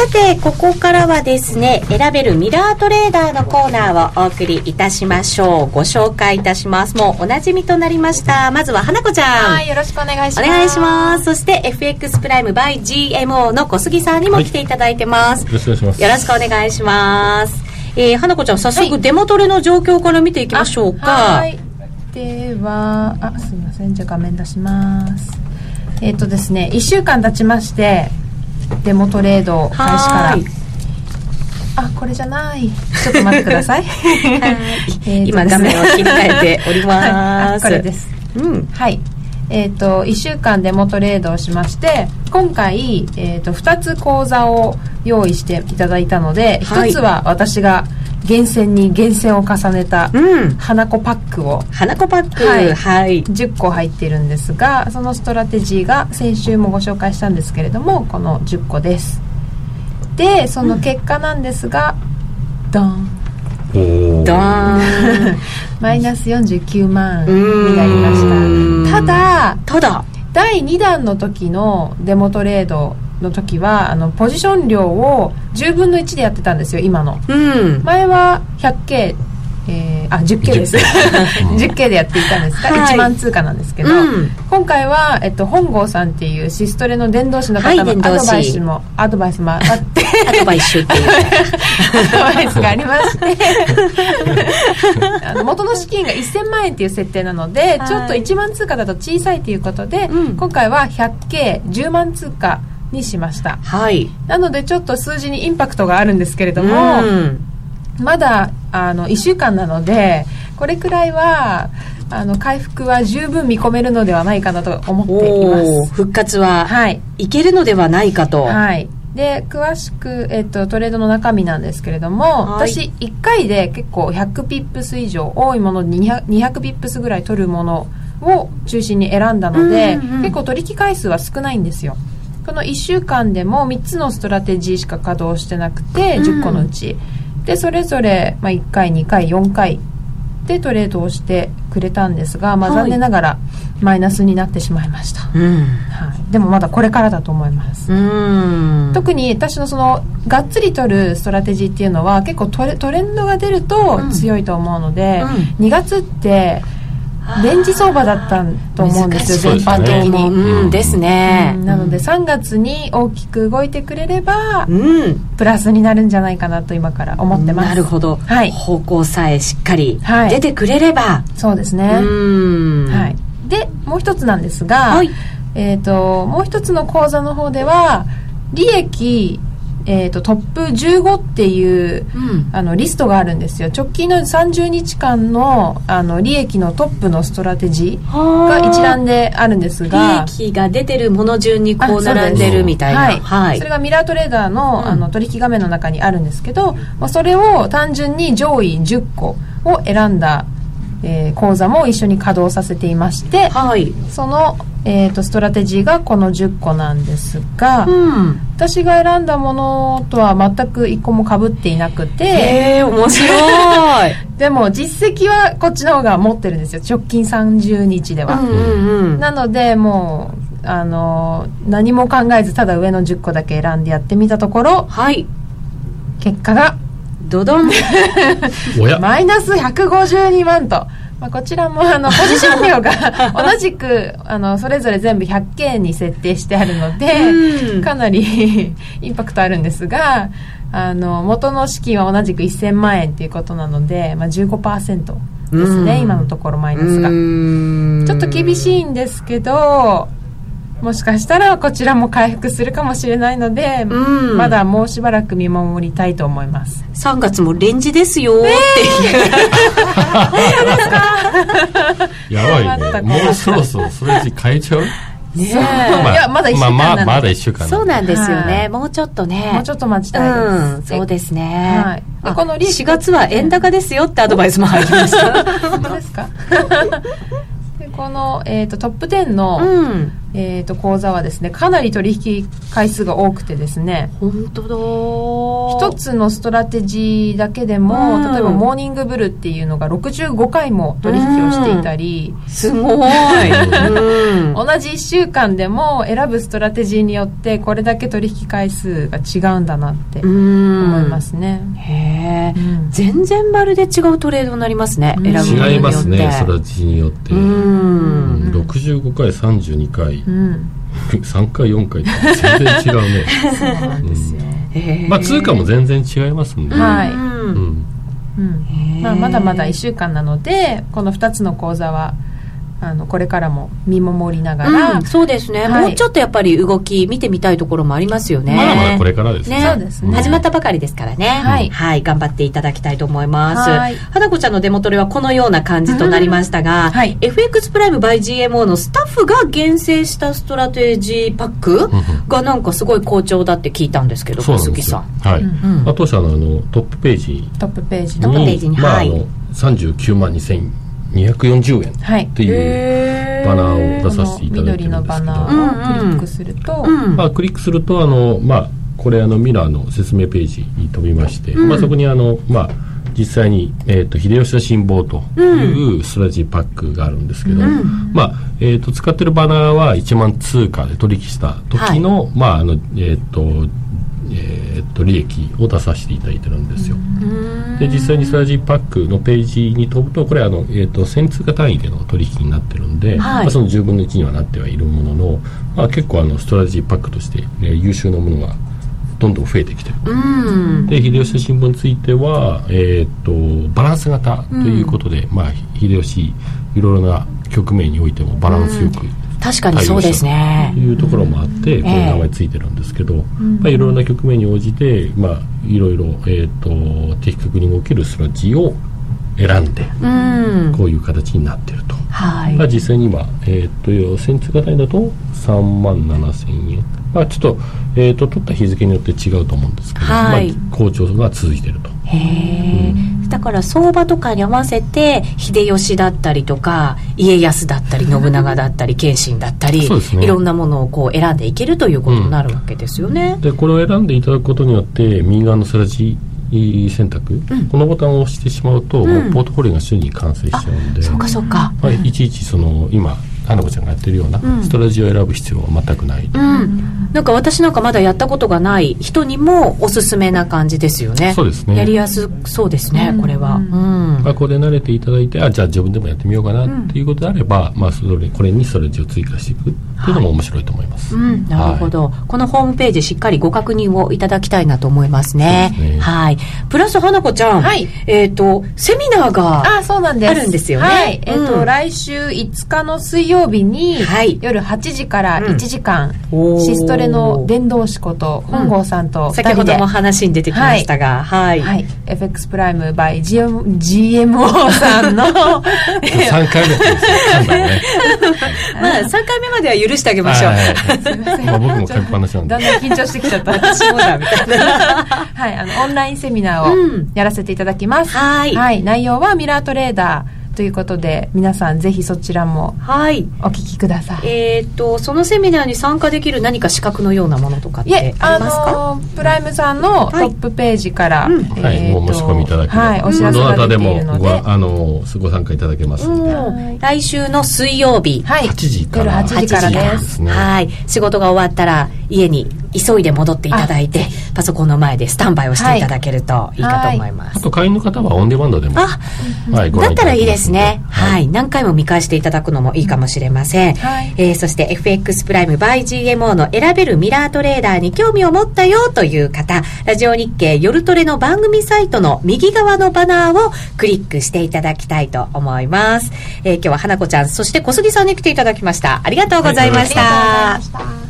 さて、ここからはですね、選べるミラートレーダーのコーナーをお送りいたしましょう。ご紹介いたします。もうおなじみとなりました。まずは花子ちゃん。はい、よろしくお願いします。お願いします。そして FX プライム by GMO の小杉さんにも来ていただいてます。はい、よろしくお願いします。よろしくお願いします。えー、花子ちゃん、早速デモトレの状況から見ていきましょうか。はい。では、あ、すみません。じゃあ画面出します。えっ、ー、とですね、1週間経ちまして、デモトレード開始から。あこれじゃない。ちょっと待ってください。い。[laughs] 今画面を切り替えております、はい、これです、うん、はい。えーと、1週間デモトレードをしまして今回、えーと、2つ講座を用意していただいたので、はい、1つは私が厳選に厳選を重ねた花子パックを、花子パック、はい、はい、10個入っているんですがそのストラテジーが先週もご紹介したんですけれどもこの10個です。でその結果なんですが、うん、ドン。ドー。ン。マイナス49万になりました。ただただ。第2弾の時のデモトレードの時はあのポジション量を10分の1でやってたんですよ今の、うん、前は 100K えー、あ 10K です。[laughs] 10K でやっていたんですが、はい、1万通貨なんですけど、うん、今回は、えっと、本郷さんっていうシストレの伝道師の方のアドバイスも、はい、アドバイスもあって。アドバイスっていうアドバイスがありまして。[laughs] あの元の資金が1000万円っていう設定なので、はい、ちょっと1万通貨だと小さいということで、うん、今回は 100K10 万通貨にしました。はい。なのでちょっと数字にインパクトがあるんですけれども、うん。まだあの1週間なのでこれくらいはあの回復は十分見込めるのではないかなと思っています。復活は、はい、いけるのではないかと。はい。で詳しく、えっと、トレードの中身なんですけれども私1回で結構100ピップス以上多いもので 200, 200ピップスぐらい取るものを中心に選んだので、うんうん、結構取引回数は少ないんですよこの1週間でも3つのストラテジーしか稼働してなくて、10個のうち。でそれぞれ、まあ、1回2回4回。でトレードをしてくれたんですが、まあ、残念ながらマイナスになってしまいました、はい、でもまだこれからだと思います。特に私のそのがっつり取るストラテジーっていうのは結構トレトレンドが出ると強いと思うので、うん。うん、2月ってレンジ相場だったと思うんですよ全般的に、うん、ですね、なので3月に大きく動いてくれれば、うん、プラスになるんじゃないかなと今から思ってます。なるほど、はい、方向さえしっかり出てくれれば、はい、そうですね。はい、でもう一つなんですが、はい、えーともう一つの講座の方では利益えーと、トップ15っていう、うん、あのリストがあるんですよ。直近の30日間のあの利益のトップのストラテジーが一覧であるんですが。利益が出てるもの順にこう並んでるみたいな、はい、はい、それがミラートレーダーのうん、あの取引画面の中にあるんですけど、まあ、それを単純に上位10個を選んだえー、講座も一緒に稼働させていまして、はい、その、えーと、ストラテジーがこの10個なんですが、うん、私が選んだものとは全く1個もかぶっていなくてへえ面白い。[laughs] でも実績はこっちの方が持ってるんですよ。直近30日では、うんうんうん、なのでもうあの何も考えずただ上の10個だけ選んでやってみたところ、はい、結果がドドン。マイナス152万と。まあ、こちらもあのポジション量が [laughs] 同じくあのそれぞれ全部 100K に設定してあるので、かなり [laughs] インパクトあるんですがあの元の資金は同じく1000万円ということなので、まあ15%ですね、今のところマイナスが。ちょっと厳しいんですけどもしかしたらこちらも回復するかもしれないので、うん、まだもうしばらく見守りたいと思います。3月もレンジですよ。っていう、えー、[laughs] やばいね。もうそろそろそれ変えちゃう？ねえ、まあ、いやまだ1週間まあ、まだ1週間そうなんですよね、はい、もうちょっとね。もうちょっと待ちたいです、うん、そうですね、はい、この4月は円高ですよってアドバイスも入りました。[laughs] 本当ですか。この、えーと、トップ10の、うん、えーと、講座はですねかなり取引回数が多くてですね本当だ。一つのストラテジーだけでも、うん、例えばモーニングブルっていうのが65回も取引をしていたり、うん、[laughs] すごい、同じ1週間でも選ぶストラテジーによってこれだけ取引回数が違うんだなって思いますね。へえ、全然まるで違うトレードになりますね、選ぶ違いますねストラテジーによって。うん。65回32回うん、3回4回全然違うね。[laughs] そうなんですよ、うん、まあ通貨も全然違いますんで、はい、うん。うん。まあ、まだまだ1週間なのでこの2つの講座はあのこれからも見守りながら、うん、そうですね、はい、もうちょっとやっぱり動き見てみたいところもありますよね。まだまだこれからですね。ね。そうですね。始まったばかりですからね、はい、はい、頑張っていただきたいと思います。花子ちゃんのデモトレはこのような感じとなりましたが、はい、FX プライム by GMO のスタッフが厳選したストラテジーパックがなんかすごい好調だって聞いたってけど小杉さん。はい、うんうん、あ当社のあのトップページ。トップページトップページに、まあ、はい、あの39万2000 240円っていうバナーを出させていただいてるんですけど、緑のバナーをクリックすると、まあ、クリックするとあの、まあ、これあのミラーの説明ページに飛びまして、まあ、そこにあの、まあ、実際に、えーと、秀吉の辛抱というストラテジーパックがあるんですけど、まあえーと、使ってるバナーは1万通貨で取引した時の、はい、まああのえっ、ー、とえー、っと利益を出させていただいてるんですよ。で実際にストラテジーパックのページに飛ぶとこれあの、えー、っと1000通貨単位での取引になってるんで、はい、まあ、その10分の1にはなってはいるものの、まあ、結構あのストラテジーパックとして、えー、優秀なものがどんどん増えてきてる。で秀吉新聞については、えー、っとバランス型ということで、まあ、秀吉いろいろな局面においてもバランスよく、確かにそうですね。というところもあって、こういう名前ついてるんですけど、まあ、いろいろな局面に応じて、まあ、いろいろ、えーと、的確に動けるスラッジを選んで、こういう形になってると、はい、まあ、実際に今、えーと、先通型だと3万7千円、まあ、ちょっと,、えーと、取った日付によって違うと思うんですけど、はい、まあ、好調が続いてると。へえ、うん、だから相場とかに合わせて秀吉だったりとか家康だったり信長だったり [laughs] 謙信だったり、ね、いろんなものをこう選んでいけるということになるわけですよね。うん、でこれを選んでいただくことによって右側のスラジ選択、うん、このボタンを押してしまうと、もうポートフォリオが瞬時に完成しちゃうんで。そうかそうか、はい、いちいちその今花子ちゃんがやってるようなストラテジーを選ぶ必要は全くない、うん。なんか私なんかまだやったことがない人にもおすすめな感じですよね。そうですね。やりやすそうですね、うん、これは、うん、まあ、これ慣れていただいてあじゃあ自分でもやってみようかなっていうことであれば、まあ、それこれにストレッチを追加していくっていうのも面白いと思います、はい、うん、なるほど、はい、このホームページしっかりご確認をいただきたいなと思いますね、ね、はい。プラス花子ちゃん、はい、えっ、ー、とセミナーがあそうなんです。あるんですよね。はい、えっ、ー、と、来週5日の水曜日に、はい、夜8時から1時間、シストレの伝道師こと本郷さんと2人で、先ほども話に出てきましたが、はい、はい、FX プライム by GM GMO さんの [laughs] 3回目ね、[laughs] まあ3回目までは許してあげましょう、まあ、僕も書きっぱなしなんで。だんだん緊張してきちゃった。私もだみたいな。はい。あのオンラインセミナーをやらせていただきます、はい、はい、内容はミラートレーダーということで皆さんぜひそちらもはい。お聞きください、えっ、とそのセミナーに参加できる何か資格のようなものとかってありますか？あのプライムさんのトップページから、はい、はい、もう申し込みいただければ、はい、お知らせが出ているので。あのご参加いただけます来週の水曜日、はい、8時から。夜8時からです、ね、はい。仕事が終わったら家に急いで戻っていただいてパソコンの前でスタンバイをしていただけるとい。いかと思います、あと会員の方はオンデマンドでもあ、はい、だったらいいですね。はい、何回も見返していただくのもいいかもしれません、はい、えー、そして FX プライム by GMO の選べるミラートレーダーに興味を持ったよという方ラジオ日経夜トレの番組サイトの右側のバナーをクリックしていただきたいと思います、えー、今日は花子ちゃんそして小杉さんに来ていただきました。ありがとうございました、はい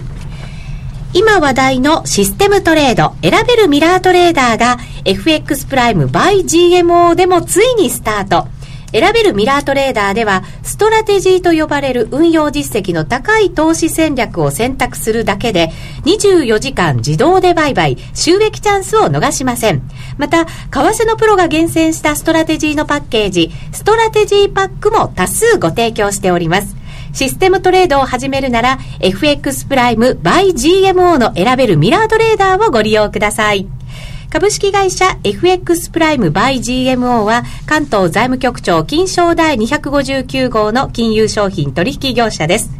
今話題のシステムトレード選べるミラートレーダーが FX プライム by GMO でもついにスタート。選べるミラートレーダーでは、ストラテジーと呼ばれる運用実績の高い投資戦略を選択するだけで、24時間自動で売買、収益チャンスを逃しません。また、為替のプロが厳選したストラテジーのパッケージ、ストラテジーパックも多数ご提供しております。システムトレードを始めるなら FX プライム by GMO の選べるミラートレーダーをご利用ください。株式会社 FX プライム by GMO は関東財務局長金商第259号の金融商品取引業者です。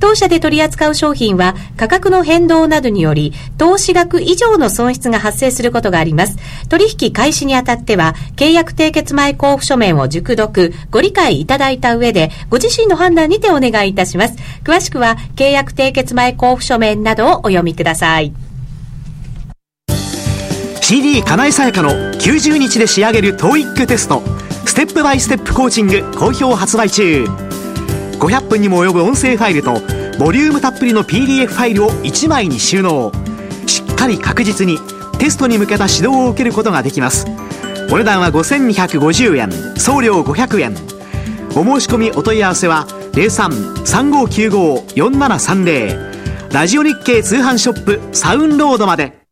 当社で取り扱う商品は価格の変動などにより投資額以上の損失が発生することがあります。取引開始にあたっては契約締結前交付書面を熟読、ご理解いただいた上でご自身の判断にてお願いいたします。詳しくは契約締結前交付書面などをお読みください。CD 金井さやかの90日で仕上げる TOEIC テストステップバイステップコーチング好評発売中500分にも及ぶ音声ファイルとボリュームたっぷりの PDF ファイルを1枚に収納。しっかり確実にテストに向けた指導を受けることができます。お値段は5250円送料500円。お申し込みお問い合わせは03-3595-4730ラジオ日経通販ショップサウンロードまで。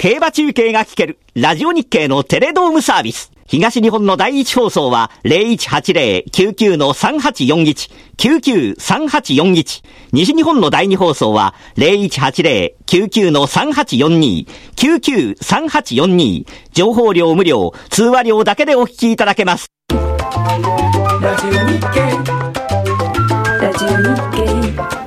競馬中継が聞けるラジオ日経のテレドームサービス。東日本の第一放送は0180-99-3841、99-3841西日本の第二放送は0180-99-3842 99-3842情報量無料、通話料だけでお聞きいただけます。ラジオ日経。ラジオ日経。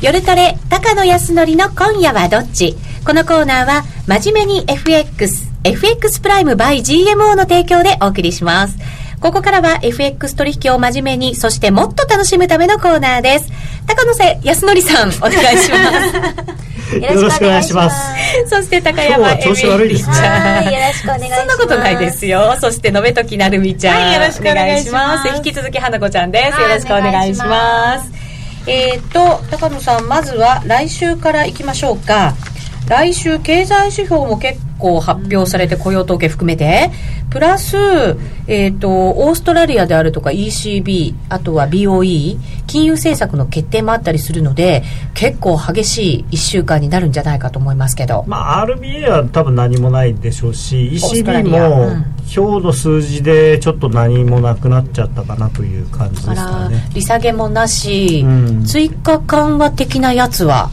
夜トレ、高野康則の今夜はどっち？このコーナーは、真面目に FX、FX プライム by GMO の提供でお送りします。ここからは FX 取引を真面目に、そしてもっと楽しむためのコーナーです。高野瀬康則さん、お願いします。[laughs] よろしくお願いします。[laughs] そして高山調子悪いですね。よろしくお願いします。そんなことないですよ。そしてのべときなるみちゃん、はい、よろしくお願いします。引き続き花子ちゃんです。よろしくお願いします。えっ、ー、と高野さんまずは来週からいきましょうか。来週経済指標も結構発表されて雇用統計含めて。プラス、えーと、オーストラリアであるとか ECB あとは BOE 金融政策の決定もあったりするので結構激しい1週間になるんじゃないかと思いますけど、まあ、RBA は多分何もないでしょうし ECB も、今日の数字でちょっと何もなくなっちゃったかなという感じですかね。利下げもなし、うん、追加緩和的なやつは？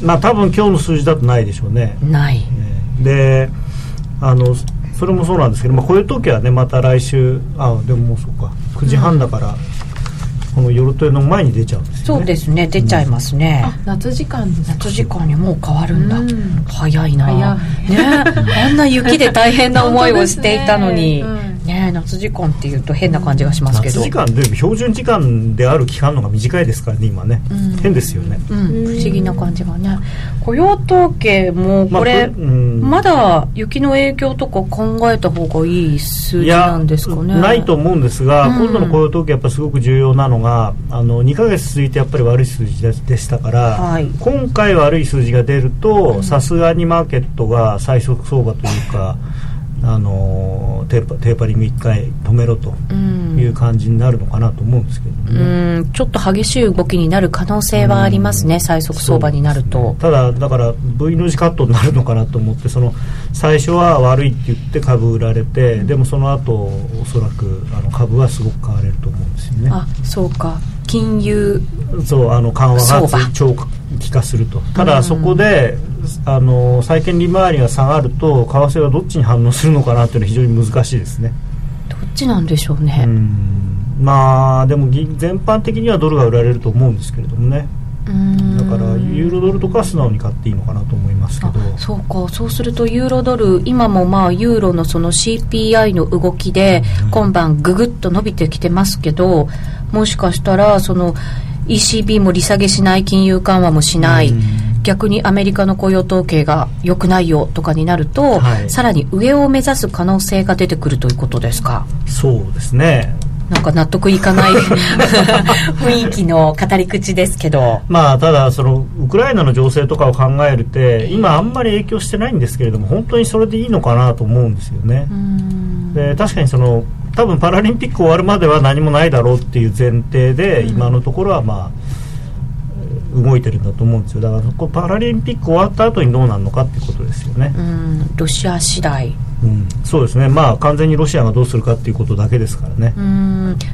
まあ多分今日の数字だとないでしょうね。ない、であのそれもそうなんですけど、まあ、こういう時はねまた来週あでももうそうか9時半だから、この夜トレの前に出ちゃうんですね。そうですね。出ちゃいますね、うん、夏時間夏時間にもう変わるんだ、うん、早いな。早い。ね。あんな雪で大変な思いをしていたのに、[laughs] ね。夏時間っていうと変な感じがしますけど。夏時間で標準時間である期間のが短いですからね今ね、うん、変ですよね、うん、不思議な感じがね。雇用統計もこれ、まあ、まだ雪の影響とか考えた方がいい数字なんですかね。ないと思うんですが、今度の雇用統計やっぱすごく重要なのがあの2か月続いてやっぱり悪い数字でしたから、はい、今回悪い数字が出るとさすがにマーケットが最速相場というかあのテーパテーパリング1回止めろという感じになるのかなと思うんですけどね、うん、ちょっと激しい動きになる可能性はありますね、最速相場になると、ね、ただだから V の字カットになるのかなと思ってその最初は悪いって言って株売られて、でもその後おそらくあの株はすごく買われると思うんですよね。あそうか。金融そうあの緩和が長期化すると。ただそこで、あの債券利回りが下がると為替はどっちに反応するのかなというのは非常に難しいですね。どっちなんでしょうね。まあでも全般的にはドルが売られると思うんですけれどもね。だからユーロドルとか素直に買っていいのかなと思いますけど。そうか。そうするとユーロドル今もまあユーロのその CPI の動きで今晩ぐぐっと伸びてきてますけどもしかしたらその ECB も利下げしない金融緩和もしない、逆にアメリカの雇用統計が良くないよとかになると、はい、さらに上を目指す可能性が出てくるということですか？そうですねなんか納得いかない [laughs] 雰囲気の語り口ですけど。まあただそのウクライナの情勢とかを考えると今あんまり影響してないんですけれども本当にそれでいいのかなと思うんですよね。で確かにその多分パラリンピック終わるまでは何もないだろうっていう前提で、今のところはまあ動いてるんだと思うんですよ。だからパラリンピック終わった後にどうなるのかっていうことですよね。ロシア次第うん、そうですね、まあ、完全にロシアがどうするかということだけですからね。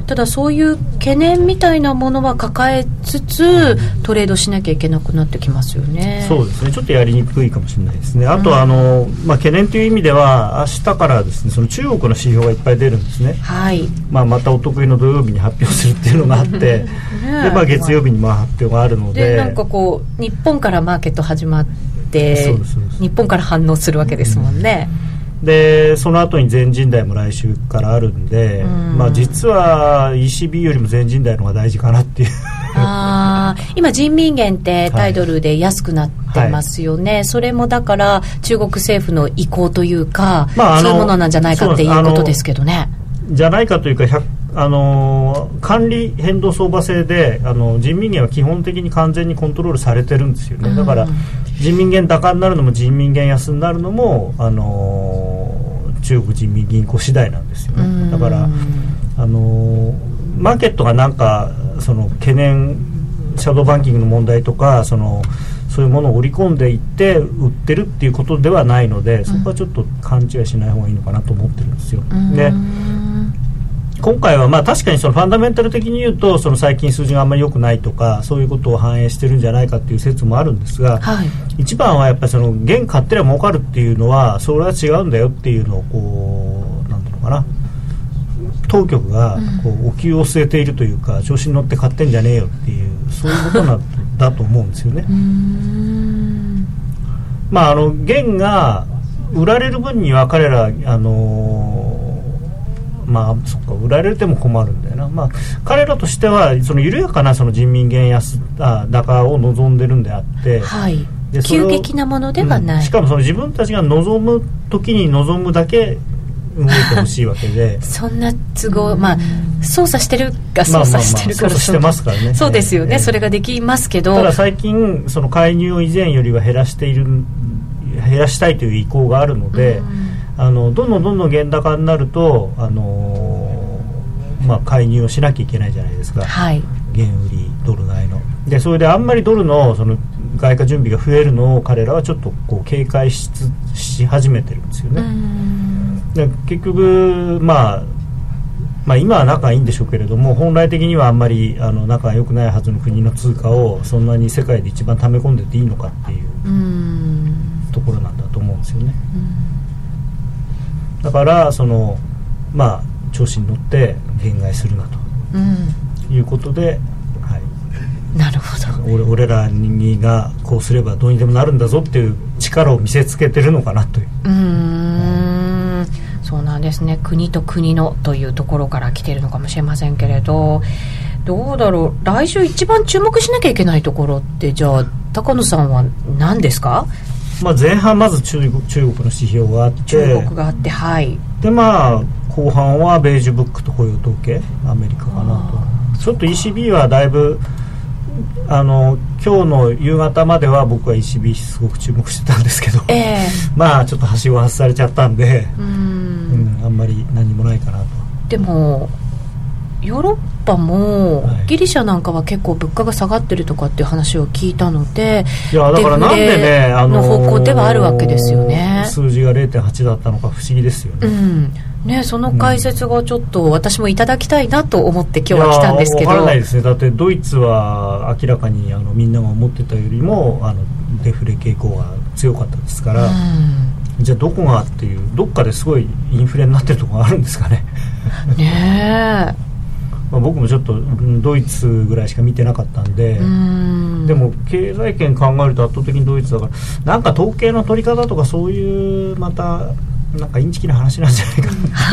ただ、そういう懸念みたいなものは抱えつつ、トレードしなきゃいけなくなってきますよね。そうですね、ちょっとやりにくいかもしれないですね、あとはあの、まあ、懸念という意味では、明日からですねその中国の指標がいっぱい出るんですね、はい。まあ、またお得意の土曜日に発表するっていうのがあって、[laughs] でまあ、月曜日にまあ発表があるので。でなんかこう日本からマーケット始まって日本から反応するわけですもんね。うんでその後に全人代も来週からあるんで、ん。まあ、実は ECB よりも全人代の方が大事かなっていう。あ今人民元ってタイドルで安くなってますよね、はい。はい、それもだから中国政府の意向というか、まあ、そういうものなんじゃないかっていうことですけどね。じゃないかというかあの管理変動相場制であの人民元は基本的に完全にコントロールされてるんですよね、だから人民元高になるのも人民元安になるのも、あの中国人民銀行次第なんですよね、だから、あのマーケットがなんかその懸念シャドーバンキングの問題とかそのそういうものを織り込んでいって売ってるっていうことではないのでそこはちょっと勘違いしない方がいいのかなと思ってるんですよ。で今回はまあ確かにそのファンダメンタル的に言うとその最近数字があんまり良くないとかそういうことを反映してるんじゃないかっていう説もあるんですが、はい、一番はやっぱりその現買ってりゃ儲かるっていうのはそれは違うんだよっていうのをこうなんていうのかな。当局がこうお灸を据えているというか調子に乗って買ってんじゃねえよっていうそういうことなんだと思うんですよね。[laughs] まああの元が売られる分には彼らあのーまあそっか売られても困るんだよな、まあ、彼らとしてはその緩やかなその人民元安あ高を望んでるんであって、はい、で急激なものではない、うん、しかもその自分たちが望む時に望むだけ動いてほしいわけで。[laughs] そんな都合、まあ操作してるが操作してるから、まあまあまあ、操作してますからね。そうですよね、えー、それができますけど。ただ最近その介入を以前よりは減らしている減らしたいという意向があるので、うんあのどんどんどんどん原高になると、あのー、まあ、介入をしなきゃいけないじゃないですか、はい、原売りドル買いの。でそれであんまりドルのその外貨準備が増えるのを彼らはちょっとこう警戒しし始めてるんですよね。で結局、まあ、まあ今は仲いいんでしょうけれども本来的にはあんまりあの仲良くないはずの国の通貨をそんなに世界で一番溜め込んでていいのかっていうところなんだと思うんですよね。だからそのまあ調子に乗って限界するなと、うん、いうことで、はい、なるほど。俺俺らにがこうすればどうにでもなるんだぞっていう力を見せつけてるのかなという。うん。そうなんですね。国と国のというところから来てるのかもしれませんけれど。どうだろう。来週一番注目しなきゃいけないところってじゃあ高野さんは何ですか？まあ、前半まず中国中国の指標があって中国があってはい。でまあ後半はベージュブックと雇用統計アメリカかなと。ちょっと ECB はだいぶあの今日の夕方までは僕は ECB すごく注目してたんですけど、えー、[laughs] まあちょっとはしご外されちゃったんでうん、あんまり何もないかなと。でもヨーロッパも、ギリシャなんかは結構物価が下がってるとかっていう話を聞いたのでいやだからなんでねあの方向ではあるわけですよね。数字が0.8だったのか不思議ですよね,、うん。ねその解説がちょっと私もいただきたいなと思って今日は来たんですけど。分からないですね。だってドイツは明らかにあのみんなが思ってたよりもあのデフレ傾向が強かったですから、うん、じゃあどこがっていうどっかですごいインフレになってるところがあるんですかね。ねえまあ、僕もちょっとドイツぐらいしか見てなかったんででも経済圏考えると圧倒的にドイツだからなんか統計の取り方とかそういうまたなんかインチキな話なんじゃない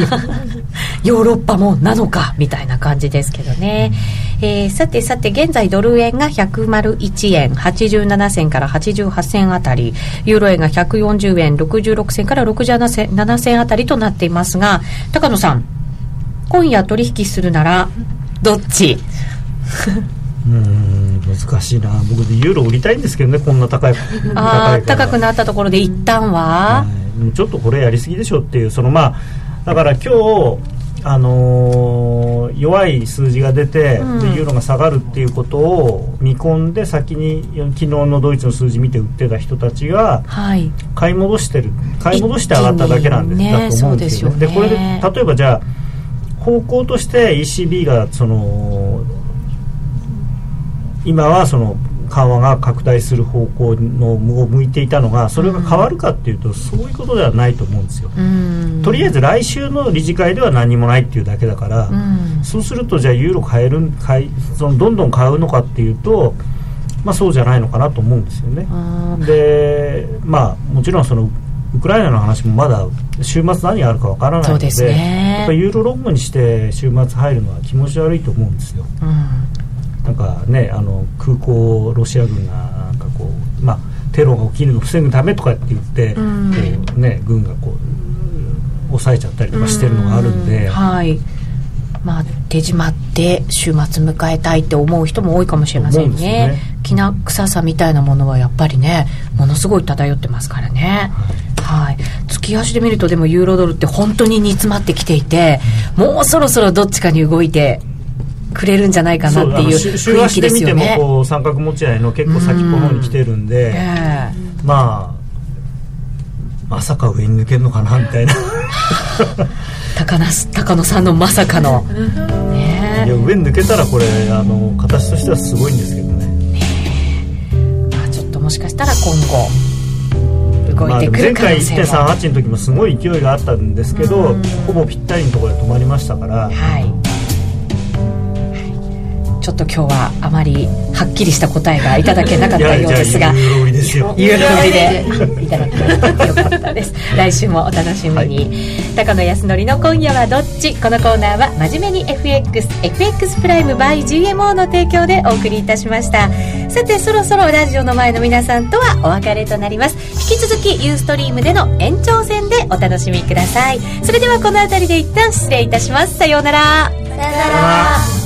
かな。[laughs] ヨーロッパもなのかみたいな感じですけどね、うん、えー、さてさて現在ドル円が101円87銭から88銭あたりユーロ円が140円66銭から67銭あたりとなっていますが高野さん今夜取引するならどっち？うん難しいな。僕でユーロ売りたいんですけどねこんな高いあ高くなったところで一旦は、ちょっとこれやりすぎでしょっていうそのまあだから今日あのー、弱い数字が出て、うん、でユーロが下がるっていうことを見込んで先に昨日のドイツの数字見て売ってた人たちが買い戻してる、はい、買い戻して上がっただけなんです、ね、だと思うんですよね。で、ね、これで例えばじゃあ方向として ECB がその今はその緩和が拡大する方向のを向いていたのがそれが変わるかっていうと、そういうことではないと思うんですよ。とりあえず来週の理事会では何もないっていうだけだから、そうするとじゃあユーロ買える買いそのどんどん買うのかっていうと。まあ、そうじゃないのかなと思うんですよね。でまあもちろんそのウクライナの話もまだ週末何があるかわからないのでで、ね、やっぱユーロロングにして週末入るのは気持ち悪いと思うんですよ。うん、なんかねあの空港ロシア軍がなんかこうまあテロが起きるのを防ぐためとかって言って、うん、こうね軍がこう抑えちゃったりとかしてるのがあるんで。うん、はい。まあ、手締まって週末迎えたいって思う人も多いかもしれませんね。ねきな臭さみたいなものはやっぱりねものすごい漂ってますからね、はい。はい、月足で見るとでもユーロドルって本当に煮詰まってきていてもうそろそろどっちかに動いてくれるんじゃないかなっていう雰囲気ですよね。週こう三角持ち合いの結構先っぽの方に来てるんで、えー、まあまさか上に抜けるのかなみたいな。高野高野さんのまさかの、ね、いや上に抜けたらこれあの形としてはすごいんですけどねもしかしたら今後動いてくる可能性も、まあ、前回1.38の時もすごい勢いがあったんですけど、ほぼぴったりのところで止まりましたから、はいちょっと今日はあまりはっきりした答えがいただけなかったようですがユーロ売りででいただくよかったです。来週もお楽しみに、はい、高野康則の今夜はどっち？このコーナーは真面目に FXFX プライム by GMO の提供でお送りいたしました。さてそろそろラジオの前の皆さんとはお別れとなります。引き続きユーストリームでの延長戦でお楽しみください。それではこの辺りで一旦失礼いたします。さようなら。さようなら